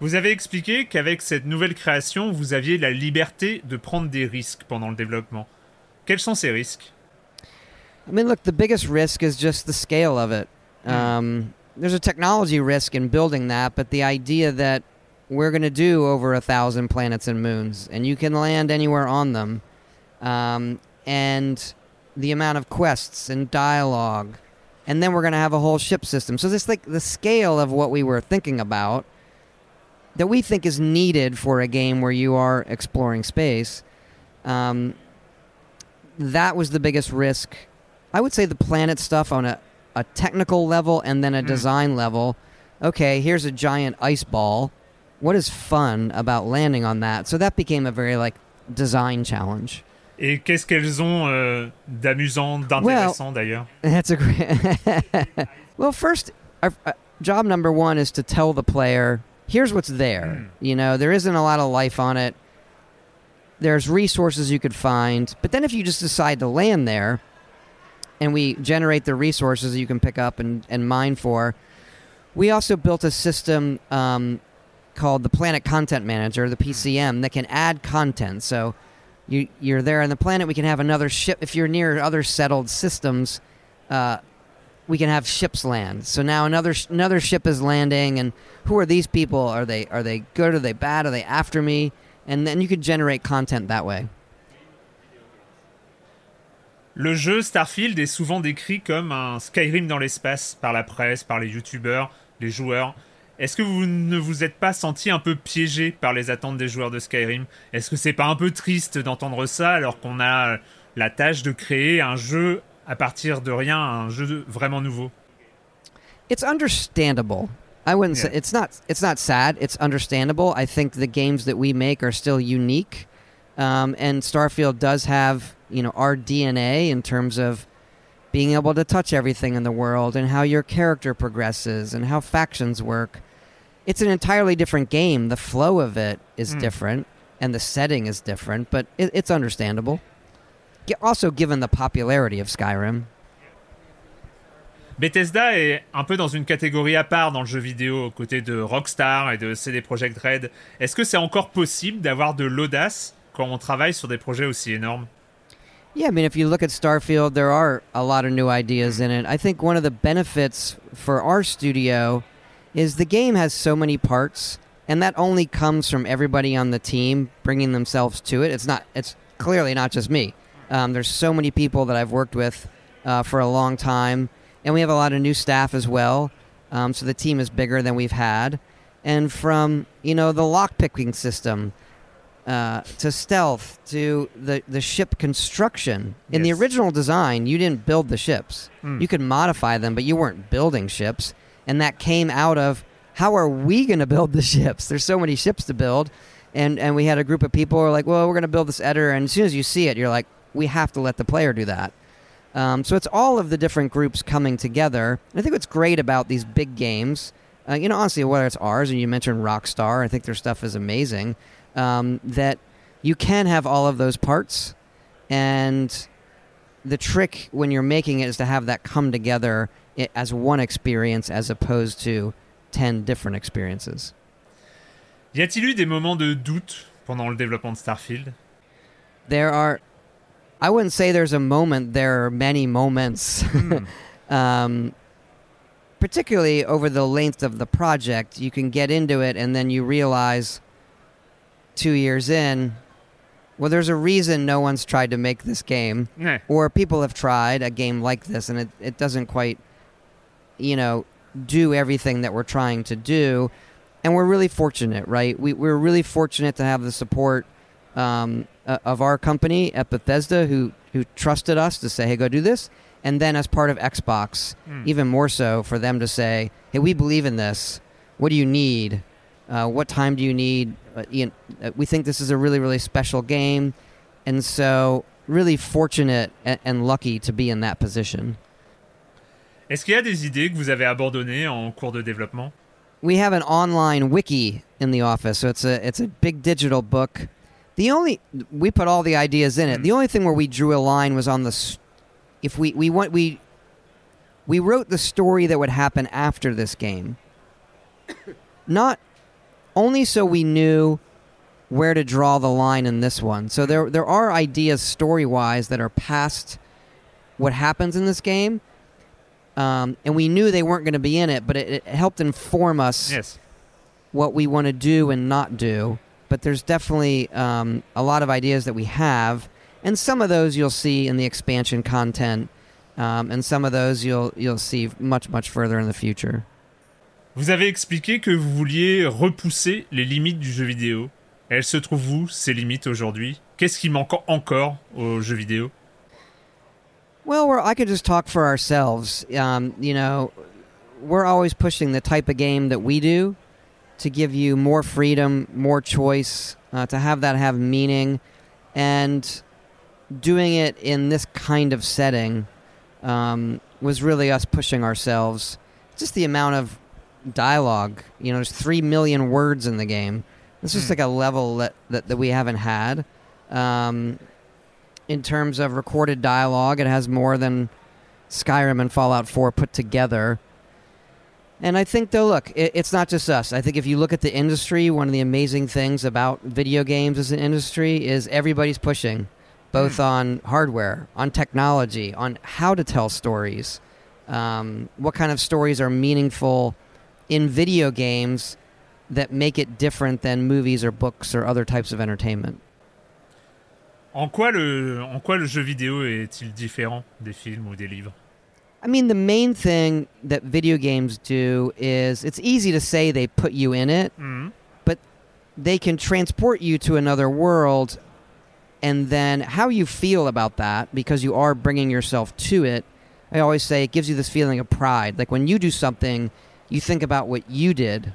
Vous avez expliqué qu'avec cette nouvelle création, vous aviez la liberté de prendre des risques pendant le développement. Quels sont ces risques I mean, look, the biggest risk is just the scale of it. Mm. Um, there's a technology risk in building that, but the idea that we're going to do over a thousand planets and moons, and you can land anywhere on them, um, and the amount of quests and dialogue, and then we're going to have a whole ship system. So this like the scale of what we were thinking about that we think is needed for a game where you are exploring space. Um, that was the biggest risk. I would say the planet stuff on a, a technical level and then a mm. design level. Okay, here's a giant ice ball. What is fun about landing on that? So that became a very like design challenge. Et qu'est-ce qu'elles ont euh, d'amusant, d'intéressant well, d'ailleurs That's a great. [LAUGHS] well, first, our, uh, job number one is to tell the player here's what's there. Mm. You know, there isn't a lot of life on it. There's resources you could find, but then if you just decide to land there, and we generate the resources that you can pick up and, and mine for, we also built a system um, called the Planet Content Manager, the PCM, that can add content. So you you're there on the planet. We can have another ship if you're near other settled systems. Uh, we can have ships land. So now another another ship is landing, and who are these people? Are they are they good? Are they bad? Are they after me? And then you could generate content that way. Le jeu Starfield est souvent décrit comme un Skyrim dans l'espace par la presse, par les youtubeurs, les joueurs. Est-ce que vous ne vous êtes pas senti un peu piégé par les attentes des joueurs de Skyrim? Est-ce que c'est pas un peu triste d'entendre ça alors qu'on a la tâche de créer un jeu à partir de rien un jeu vraiment nouveau? It's understandable. I wouldn't yeah. say it's not it's not sad. It's understandable. I think the games that we make are still unique, um, and Starfield does have you know our DNA in terms of being able to touch everything in the world and how your character progresses and how factions work. It's an entirely different game. The flow of it is mm. different, and the setting is different, but it, it's understandable. also given the popularity of Skyrim. Bethesda est un peu dans une catégorie à part dans le jeu vidéo, aux côtés de Rockstar et de CD Projekt Red. Est-ce que c'est encore possible d'avoir de l'audace quand on travaille sur des projets aussi énormes Yeah, I mean, if you look at Starfield, there are a lot of new ideas in it. I think one of the benefits for our studio is the game has so many parts, and that only comes from everybody on the team bringing themselves to it. It's not. It's clearly not just me. Um, there's so many people that I've worked with uh, for a long time, and we have a lot of new staff as well. Um, so the team is bigger than we've had, and from you know the lockpicking system uh, to stealth to the the ship construction. In yes. the original design, you didn't build the ships. Mm. You could modify them, but you weren't building ships, and that came out of how are we going to build the ships? There's so many ships to build. And, and we had a group of people who were like, well, we're going to build this editor. And as soon as you see it, you're like, we have to let the player do that. Um, so it's all of the different groups coming together. And I think what's great about these big games, uh, you know, honestly, whether it's ours and you mentioned Rockstar, I think their stuff is amazing. Um, that you can have all of those parts, and the trick when you're making it is to have that come together as one experience as opposed to ten different experiences. Y a-t-il eu des moments de doute pendant le développement de Starfield? There are I wouldn't say there's a moment. There are many moments. Mm. [LAUGHS] um, particularly over the length of the project, you can get into it and then you realize two years in, well, there's a reason no one's tried to make this game, yeah. or people have tried a game like this and it, it doesn't quite, you know, do everything that we're trying to do. And we're really fortunate, right? We, we're really fortunate to have the support um, uh, of our company at Bethesda who who trusted us to say, "Hey, go do this," and then as part of Xbox, mm. even more so for them to say, "Hey, we believe in this. What do you need? Uh, what time do you need? Uh, you know, uh, we think this is a really really special game," and so really fortunate and, and lucky to be in that position. Est-ce qu'il y a des idées que vous avez abandonnées en cours de développement? We have an online wiki in the office, so it's a it's a big digital book the only we put all the ideas in it. Mm. The only thing where we drew a line was on the if we we want we we wrote the story that would happen after this game. Not only so we knew where to draw the line in this one. So there there are ideas story wise that are past what happens in this game. Um, and we knew they weren't going to be in it, but it, it, helped inform us yes. what we want to do and not do. But there's definitely um, a lot of ideas that we have, and some of those you'll see in the expansion content, um, and some of those you'll you'll see much much further in the future. Vous avez expliqué que vous vouliez repousser les limites du jeu vidéo. Elles se trouvent où ces limites aujourd'hui Qu'est-ce qui manque encore au jeu vidéo Well, we're, I could just talk for ourselves. Um, you know, we're always pushing the type of game that we do to give you more freedom, more choice, uh, to have that have meaning, and doing it in this kind of setting um, was really us pushing ourselves. Just the amount of dialogue. You know, there's three million words in the game. This is mm. like a level that, that, that we haven't had. Um, in terms of recorded dialogue. It has more than Skyrim and Fallout 4 put together. And I think, though, look, it, it's not just us. I think if you look at the industry, one of the amazing things about video games as an industry is everybody's pushing, both mm. on hardware, on technology, on how to tell stories, um, what kind of stories are meaningful in video games that make it different than movies or books or other types of entertainment. En quoi le, en quoi le jeu vidéo est-il différent des films ou des livres I mean, the main thing that video games do is it's easy to say they put you in it, mm-hmm. but they can transport you to another world. And then how you feel about that, because you are bringing yourself to it, I always say it gives you this feeling of pride. Like when you do something, you think about what you did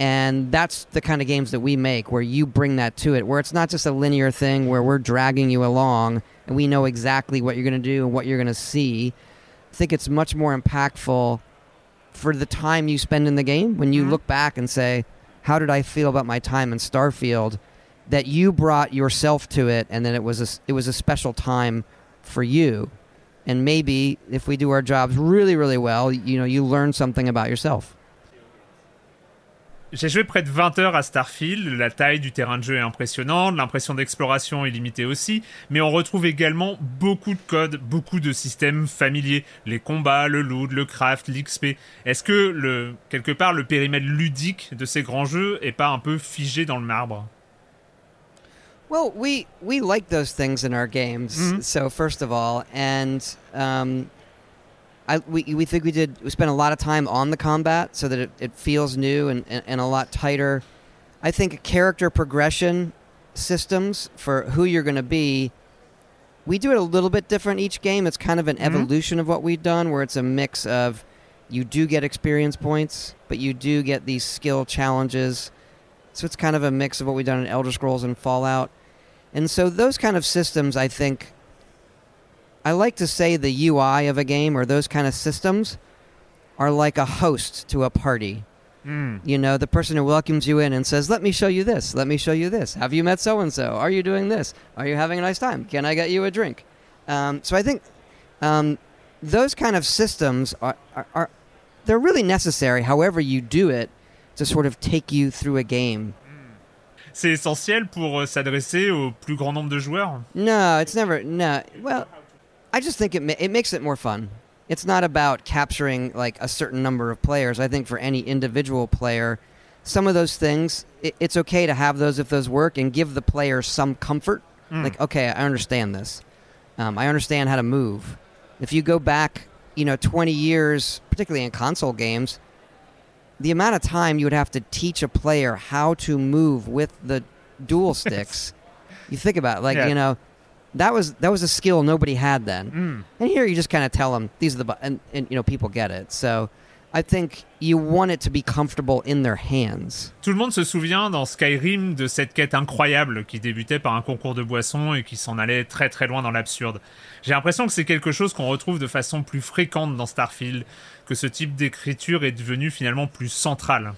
and that's the kind of games that we make where you bring that to it, where it's not just a linear thing where we're dragging you along and we know exactly what you're going to do and what you're going to see. I think it's much more impactful for the time you spend in the game when you mm-hmm. look back and say, How did I feel about my time in Starfield? That you brought yourself to it and then it was a, it was a special time for you. And maybe if we do our jobs really, really well, you know, you learn something about yourself. J'ai joué près de 20 heures à Starfield, la taille du terrain de jeu est impressionnante, l'impression d'exploration est limitée aussi, mais on retrouve également beaucoup de codes, beaucoup de systèmes familiers, les combats, le loot, le craft, l'XP. Est-ce que le, quelque part le périmètre ludique de ces grands jeux est pas un peu figé dans le marbre? Well, we we like those things in our games. Mm-hmm. So first of all, and um, I, we, we think we did we spent a lot of time on the combat so that it, it feels new and, and, and, a lot tighter. I think character progression systems for who you're going to be, we do it a little bit different each game. It's kind of an mm-hmm. evolution of what we've done where it's a mix of you do get experience points, but you do get these skill challenges. So it's kind of a mix of what we've done in Elder Scrolls and Fallout. And so those kind of systems, I think, I like to say the UI of a game or those kind of systems are like a host to a party. Mm. You know, the person who welcomes you in and says, Let me show you this. Let me show you this. Have you met so and so? Are you doing this? Are you having a nice time? Can I get you a drink? Um, so I think um, those kind of systems are, are, are, they're really necessary, however you do it, to sort of take you through a game. C'est essentiel pour euh, s'adresser au plus grand nombre de joueurs? No, it's never. No. Well, I just think it ma- it makes it more fun. It's not about capturing like a certain number of players. I think for any individual player, some of those things it, it's okay to have those if those work and give the player some comfort. Mm. Like, okay, I understand this. Um, I understand how to move. If you go back, you know, 20 years, particularly in console games, the amount of time you would have to teach a player how to move with the dual [LAUGHS] sticks. you think about it, like yeah. you know, that was that was a skill nobody had then. Mm. And here you just kind of tell them these are the bu- and, and you know people get it. So I think you want it to be comfortable in their hands. Tout le monde se souvient dans Skyrim de cette quête incroyable qui débutait par un concours de boissons et qui s'en allait très très loin dans l'absurde. J'ai l'impression que c'est quelque chose qu'on retrouve de façon plus fréquente dans Starfield, que ce type d'écriture est devenu finalement plus central.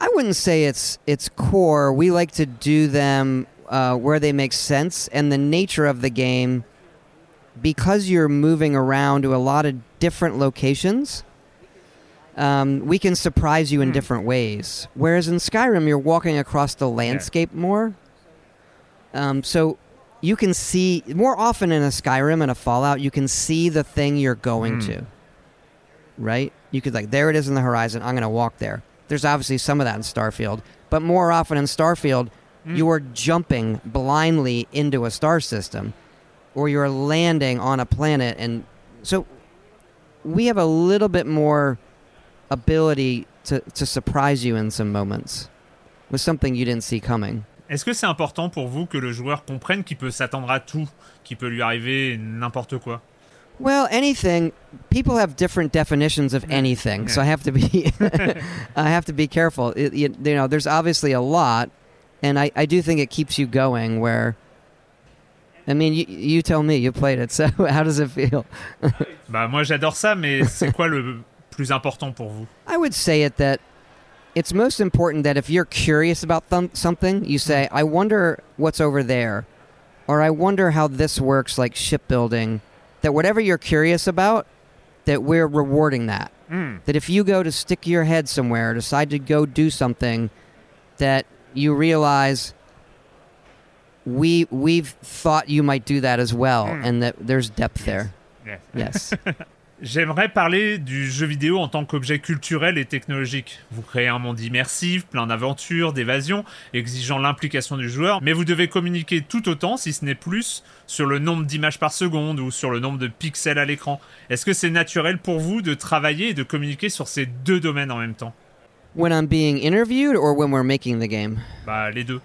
I wouldn't say it's it's core. We like to do them uh, where they make sense and the nature of the game because you're moving around to a lot of different locations um, we can surprise you in mm. different ways whereas in skyrim you're walking across the landscape yeah. more um, so you can see more often in a Skyrim and a Fallout, you can see the thing you're going mm. to. Right? You could like there it is in the horizon. I'm going to walk there. There's obviously some of that in Starfield, but more often in Starfield, mm. you are jumping blindly into a star system or you're landing on a planet and so we have a little bit more ability to, to surprise you in some moments with something you didn't see coming. Est-ce que c'est important pour vous que le joueur comprenne qu'il peut s'attendre à tout, qu'il peut lui arriver n'importe quoi Well, anything. People have different definitions of anything, so I have to be, [LAUGHS] I have to be careful. It, you, you, know, there's obviously a lot, and I, I do think it keeps you going. Where, I mean, you, you tell me. You played it, [LAUGHS] so how does it feel? [LAUGHS] bah moi j'adore ça, mais c'est quoi le plus important pour vous I would say it that it's most important that if you're curious about th- something, you say, I wonder what's over there, or I wonder how this works, like shipbuilding. That whatever you're curious about, that we're rewarding that. Mm. That if you go to stick your head somewhere, decide to go do something, that you realize we we've thought you might do that as well, mm. and that there's depth there. Yes. yes. [LAUGHS] J'aimerais parler du jeu vidéo en tant qu'objet culturel et technologique. Vous créez un monde immersif, plein d'aventures, d'évasions, exigeant l'implication du joueur, mais vous devez communiquer tout autant, si ce n'est plus, sur le nombre d'images par seconde ou sur le nombre de pixels à l'écran. Est-ce que c'est naturel pour vous de travailler et de communiquer sur ces deux domaines en même temps? When I'm being interviewed or when we're making the game Bah les deux.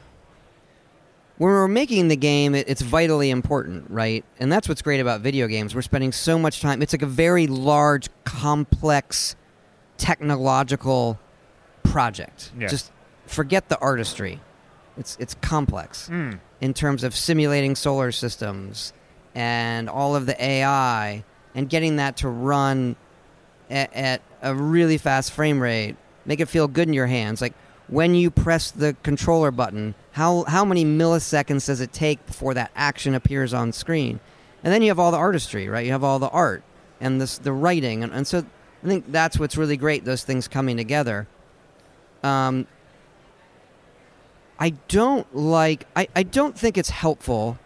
when we're making the game, it, it's vitally important, right? And that's what's great about video games. We're spending so much time. It's like a very large, complex, technological project. Just forget the artistry. It's it's complex mm. in terms of simulating solar systems and all of the AI and getting that to run at, at a really fast frame rate, make it feel good in your hands. Like when you press the controller button, how how many milliseconds does it take before that action appears on screen? And then you have all the artistry, right? You have all the art and this the writing, and, and so I think that's what's really great. Those things coming together. Um, I don't like. I, I don't think it's helpful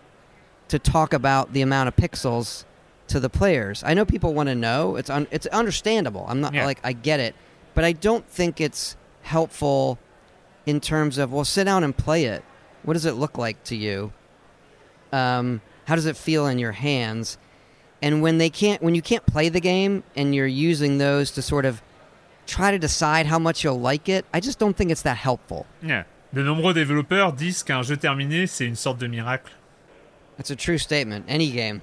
to talk about the amount of pixels to the players. I know people want to know. It's un, it's understandable. I'm not yeah. like I get it, but I don't think it's helpful in terms of well, sit down and play it. What does it look like to you? Um, how does it feel in your hands? And when they can't, when you can't play the game, and you're using those to sort of try to decide how much you'll like it, I just don't think it's that helpful. Yeah. De nombreux développeurs disent qu'un jeu terminé, c'est une sorte de miracle. That's a true statement. Any game.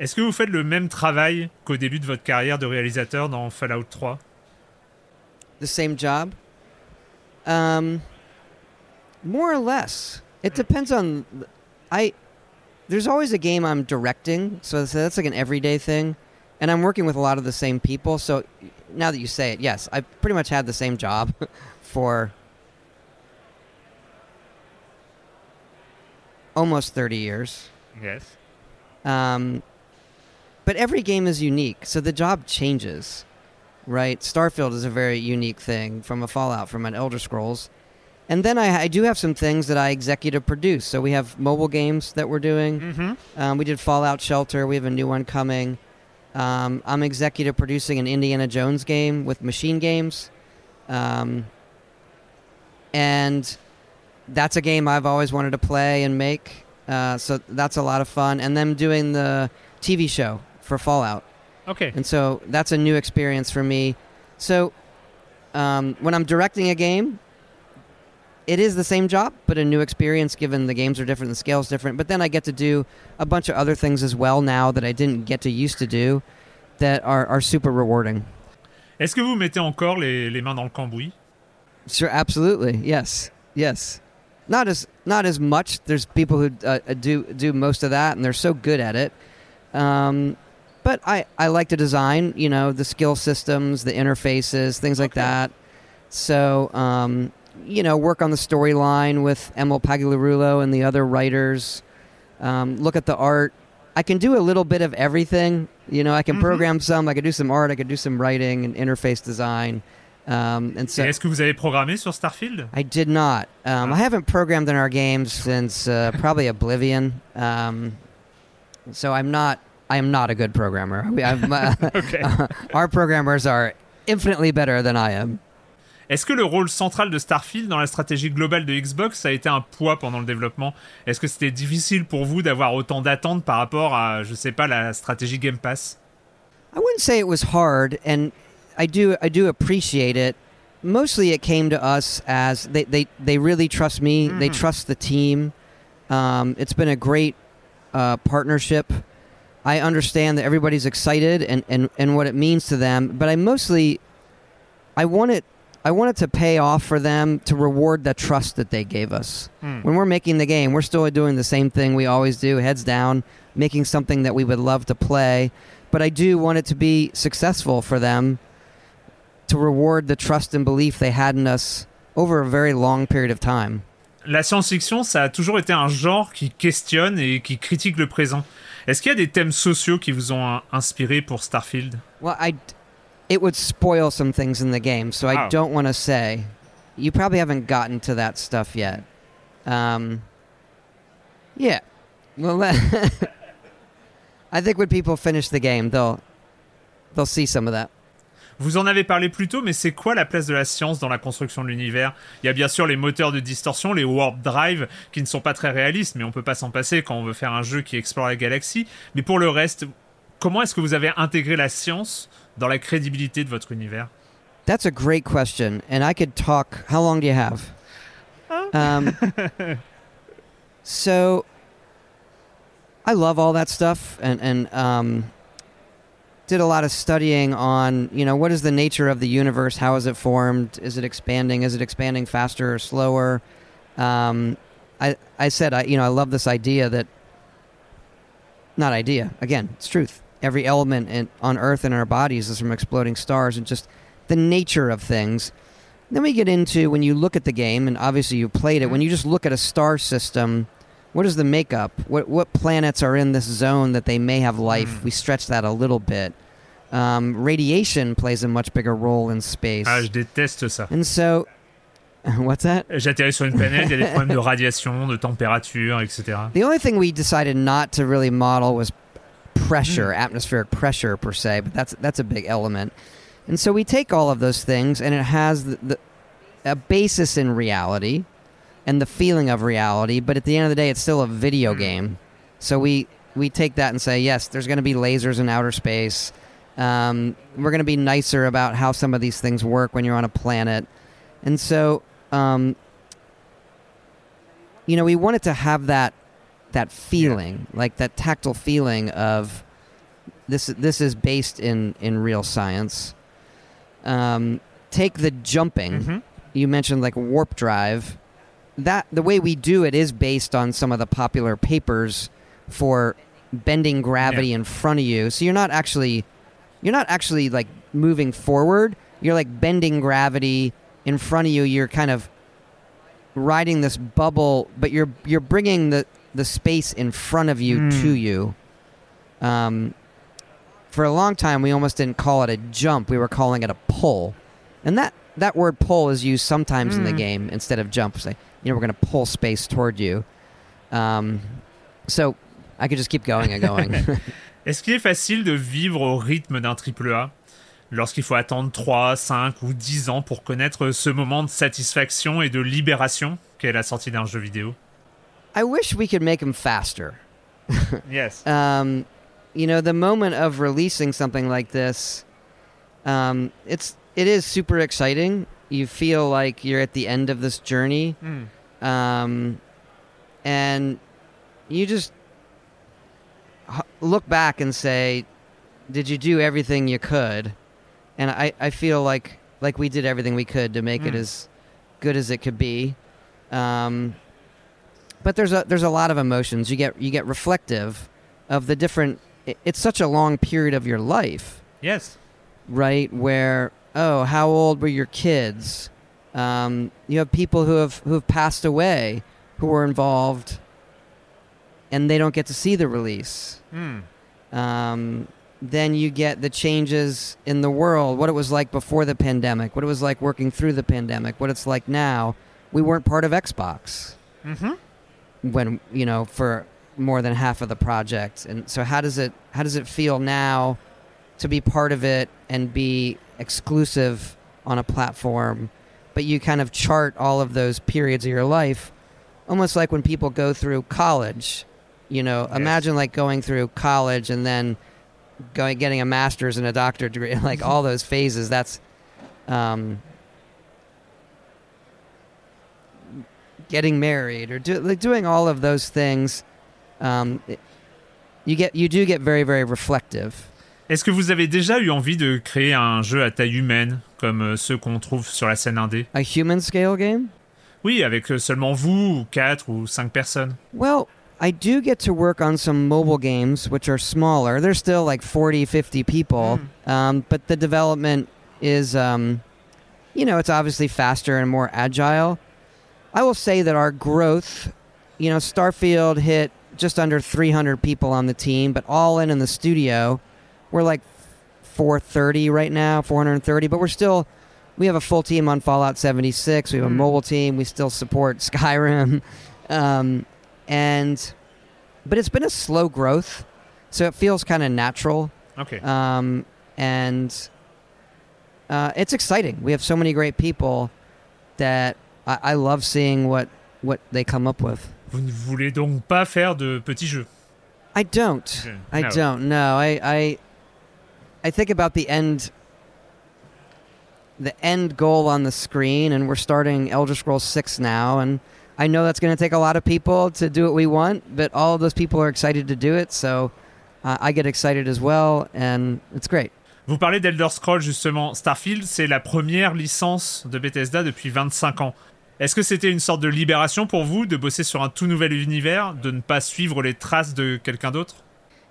Est-ce que vous faites le même travail qu'au début de votre carrière de réalisateur dans Fallout 3 The same job? Um, more or less. It depends on. I there's always a game I'm directing, so that's like an everyday thing, and I'm working with a lot of the same people. So now that you say it, yes, I pretty much had the same job [LAUGHS] for almost 30 years. Yes. Um, but every game is unique, so the job changes right? Starfield is a very unique thing from a Fallout, from an Elder Scrolls. And then I, I do have some things that I executive produce. So we have mobile games that we're doing. Mm-hmm. Um, we did Fallout Shelter. We have a new one coming. Um, I'm executive producing an Indiana Jones game with Machine Games. Um, and that's a game I've always wanted to play and make. Uh, so that's a lot of fun. And then doing the TV show for Fallout. Okay. And so that's a new experience for me. So um, when I'm directing a game, it is the same job, but a new experience given the games are different, the scale's different. But then I get to do a bunch of other things as well now that I didn't get to used to do that are, are super rewarding. Est-ce que vous mettez encore les, les mains dans le cambouis? Sure, absolutely. Yes. Yes. Not as not as much. There's people who uh, do do most of that, and they're so good at it. Um, but I, I like to design, you know, the skill systems, the interfaces, things like okay. that. So, um, you know, work on the storyline with Emil Pagliarulo and the other writers. Um, look at the art. I can do a little bit of everything. You know, I can mm-hmm. program some. I can do some art. I can do some writing and interface design. Um, and so, est-ce que vous avez programmé sur Starfield? I did not. Um, I haven't programmed in our games since uh, probably [LAUGHS] Oblivion. Um, so I'm not. I am not a good programmer. Uh, [LAUGHS] okay. [LAUGHS] our programmers are infinitely better than I am. Est-ce que le rôle central de Starfield dans la stratégie globale de Xbox a été un poids pendant le développement? Est-ce que c'était difficile pour vous d'avoir autant d'attentes par rapport à, je sais pas, la stratégie Game Pass? I wouldn't say it was hard, and I do I do appreciate it. Mostly, it came to us as they they, they really trust me. Mm-hmm. They trust the team. Um, it's been a great uh, partnership. I understand that everybody's excited and, and, and what it means to them, but I mostly I want it I wanted to pay off for them to reward the trust that they gave us. Mm. When we're making the game, we're still doing the same thing we always do, heads down, making something that we would love to play. But I do want it to be successful for them to reward the trust and belief they had in us over a very long period of time. La science-fiction, ça a toujours été un genre qui questionne et qui critique le présent. Est-ce qu'il y a des thèmes sociaux qui vous ont inspiré pour Starfield? Well, I it would spoil some things in the game, so I oh. don't want to say. You probably haven't gotten to that stuff yet. Um, yeah. Well, [LAUGHS] I think when people finish the game, they'll they'll see some of that. Vous en avez parlé plus tôt, mais c'est quoi la place de la science dans la construction de l'univers? Il y a bien sûr les moteurs de distorsion, les warp drive, qui ne sont pas très réalistes, mais on peut pas s'en passer quand on veut faire un jeu qui explore la galaxie. Mais pour le reste, comment est-ce que vous avez intégré la science dans la crédibilité de votre univers? That's a great question, and I could talk. How long do you have? Um, [LAUGHS] so, I love all that stuff, and and um, did a lot of studying on you know what is the nature of the universe, how is it formed, is it expanding, is it expanding faster or slower? Um, I I said I you know I love this idea that not idea again it's truth every element in, on Earth and our bodies is from exploding stars and just the nature of things. Then we get into when you look at the game, and obviously you played it. When you just look at a star system, what is the makeup? What what planets are in this zone that they may have life? Mm. We stretch that a little bit. Um, radiation plays a much bigger role in space. Ah, je déteste ça. And so, [LAUGHS] what's that? J'atterris sur une planète, il y a des [LAUGHS] problèmes de radiation, de température, etc. The only thing we decided not to really model was pressure, mm. atmospheric pressure per se, but that's that's a big element. And so we take all of those things, and it has the, the, a basis in reality and the feeling of reality. But at the end of the day, it's still a video mm. game. So we we take that and say, yes, there's going to be lasers in outer space. Um, we're going to be nicer about how some of these things work when you're on a planet, and so um, you know we wanted to have that that feeling, like that tactile feeling of this. This is based in in real science. Um, take the jumping. Mm-hmm. You mentioned like warp drive. That the way we do it is based on some of the popular papers for bending gravity yeah. in front of you. So you're not actually you're not actually like moving forward. You're like bending gravity in front of you. You're kind of riding this bubble, but you're you're bringing the the space in front of you mm. to you. Um, for a long time, we almost didn't call it a jump; we were calling it a pull, and that that word pull is used sometimes mm. in the hmm. game instead of jump. Say, you know, we're going to pull space toward you. Um, so I could just keep going and going. [LAUGHS] [LAUGHS] Est-ce qu'il est facile de vivre au rythme d'un triple A lorsqu'il faut attendre 3, 5 ou 10 ans pour connaître ce moment de satisfaction et de libération qu'est la sortie d'un jeu vidéo? I wish we could make them faster. [LAUGHS] yes. Um, you know, the moment of releasing something like this, um, it's it is super exciting. You feel like you're at the end of this journey, mm. um, and you just look back and say, "Did you do everything you could?" And I, I feel like like we did everything we could to make mm. it as good as it could be. Um, but there's a there's a lot of emotions. You get you get reflective of the different. It's such a long period of your life. Yes. Right where oh how old were your kids? Um, you have people who have who have passed away who were involved, and they don't get to see the release. Mm. Um, then you get the changes in the world, what it was like before the pandemic, what it was like working through the pandemic, what it's like now. We weren't part of Xbox mm-hmm. when you know for more than half of the project, and so how does it how does it feel now to be part of it and be exclusive on a platform? But you kind of chart all of those periods of your life, almost like when people go through college. You know, Yes. imagine like going through college and then going getting a master's and a doctorate degree, [LAUGHS] like all those phases. That's um, getting married or do, like doing all of those things. Um, it- you get you do get very very reflective. Est-ce que vous avez déjà eu envie de créer un jeu à taille humaine, comme euh, ceux qu'on trouve sur la scène indé A human scale game. Oui, avec euh, seulement vous, ou quatre ou cinq personnes. Well, I do get to work on some mobile games which are smaller. They're still like 40, 50 people, um, but the development is, um, you know, it's obviously faster and more agile. I will say that our growth, you know, Starfield hit just under 300 people on the team, but all in in the studio, we're like 430 right now, 430, but we're still. We have a full team on Fallout 76. We have a Mm. mobile team. We still support [LAUGHS] Skyrim. Um, and but it's been a slow growth so it feels kind of natural Ok. um, and uh, it's exciting we have so many great people that I, I love seeing what what they come up with Vous ne voulez donc pas faire de petits jeux i don't Okay. i No. don't no I, I i think about the end the end goal on the screen and we're starting elder scrolls 6 now and I know that's going to take a lot of people to do what we want, but all of those people are excited to do it, so uh, I get excited as well, and it's great. Vous parlez d'Elder Scrolls justement. Starfield, c'est la première licence de Bethesda depuis 25 ans. Est-ce que c'était une sorte de libération pour vous de bosser sur un tout nouvel univers, de ne pas suivre les traces de quelqu'un d'autre?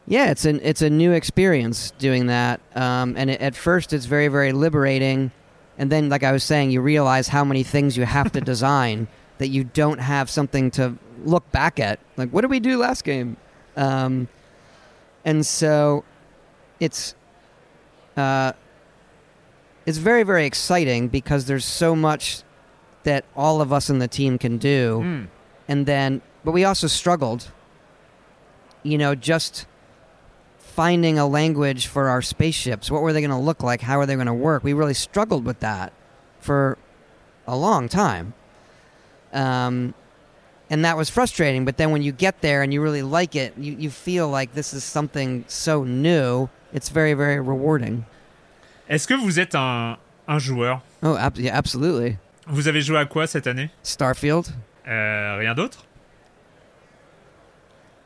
Yeah, it's an it's a new experience doing that, um, and it, at first it's very very liberating, and then like I was saying, you realize how many things you have to [LAUGHS] design that you don't have something to look back at. Like, what did we do last game? Um, and so, it's uh, it's very very exciting because there's so much that all of us in the team can do Hmm. and then but we also struggled you know just finding a language for our spaceships. What were they going to look like? How are they going to work? We really struggled with that for a long time. Um, and that was frustrating but then when you get there and you really like it you, you feel like this is something so new it's very very rewarding. Est-ce que vous êtes un, un joueur? Oh ab- yeah, absolutely. Vous avez joué à quoi cette année? Starfield. Euh, Rien d'autre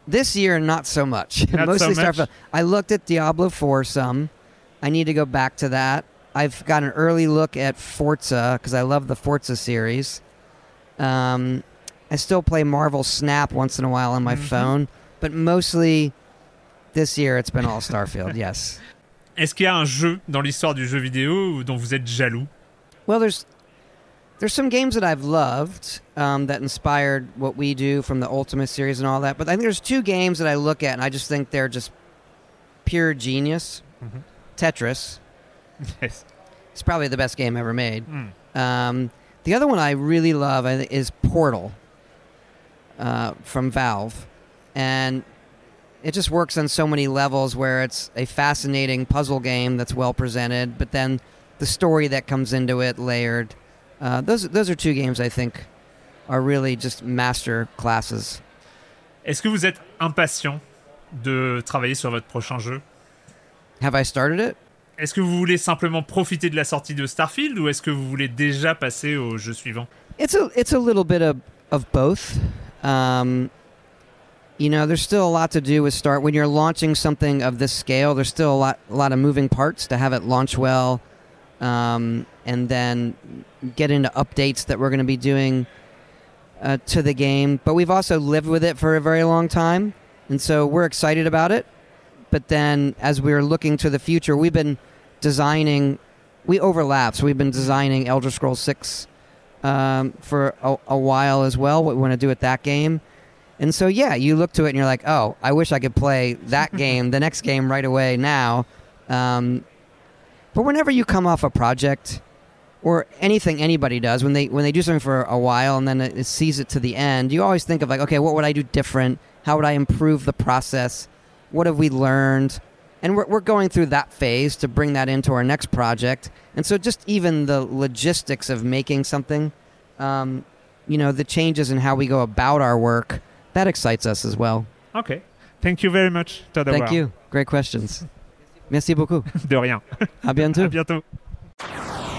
This year, not so much. [LAUGHS] Not Mostly so much? Starfield. I looked at Diablo 4 some. I need to go back to that. I've got an early look at Forza because I love the Forza series. Um, I still play Marvel Snap once in a while on my Mhm. phone, but mostly this year it's been all Starfield. [LAUGHS] yes. Est-ce qu'il y a un jeu dans l'histoire du jeu vidéo dont vous êtes jaloux Well, there's there's some games that I've loved um, that inspired what we do from the Ultimate series and all that. But I think there's two games that I look at and I just think they're just pure genius. Mhm. Tetris. [LAUGHS] Yes. It's probably the best game ever made. Hmm. Um, the other one I really love is Portal uh, from Valve, and it just works on so many levels. Where it's a fascinating puzzle game that's well presented, but then the story that comes into it layered. Uh, those those are two games I think are really just master classes. Est-ce que vous êtes impatient de travailler sur votre prochain jeu Have I started it? Est-ce que vous voulez simplement profiter de la sortie de Starfield ou est-ce que vous voulez déjà passer au jeu suivant It's a it's a little bit of of both. Um, you know, there's still a lot to do with start when you're launching something of this scale. There's still a lot a lot of moving parts to have it launch well, um, and then get into updates that we're going to be doing uh, to the game. But we've also lived with it for a very long time, and so we're excited about it. But then, as we're looking to the future, we've been designing. We overlap, so we've been designing Elder Scrolls Six um, for a, a while as well. What we want to do with that game, And so, yeah, you look to it and you're like, oh, I wish I could play that [LAUGHS] game, the next game right away now. Um, but whenever you come off a project or anything anybody does, when they when they do something for a while and then it, it sees it to the end, you always think of like, okay, what would I do different? How would I improve the process? What have we learned? And we're, we're going through that phase to bring that into our next project. And so, just even the logistics of making something, um, you know, the changes in how we go about our work, that excites us as well. Okay. Thank you very much, Thank you. Great questions. [LAUGHS] Merci beaucoup. De rien. À bientôt. À bientôt.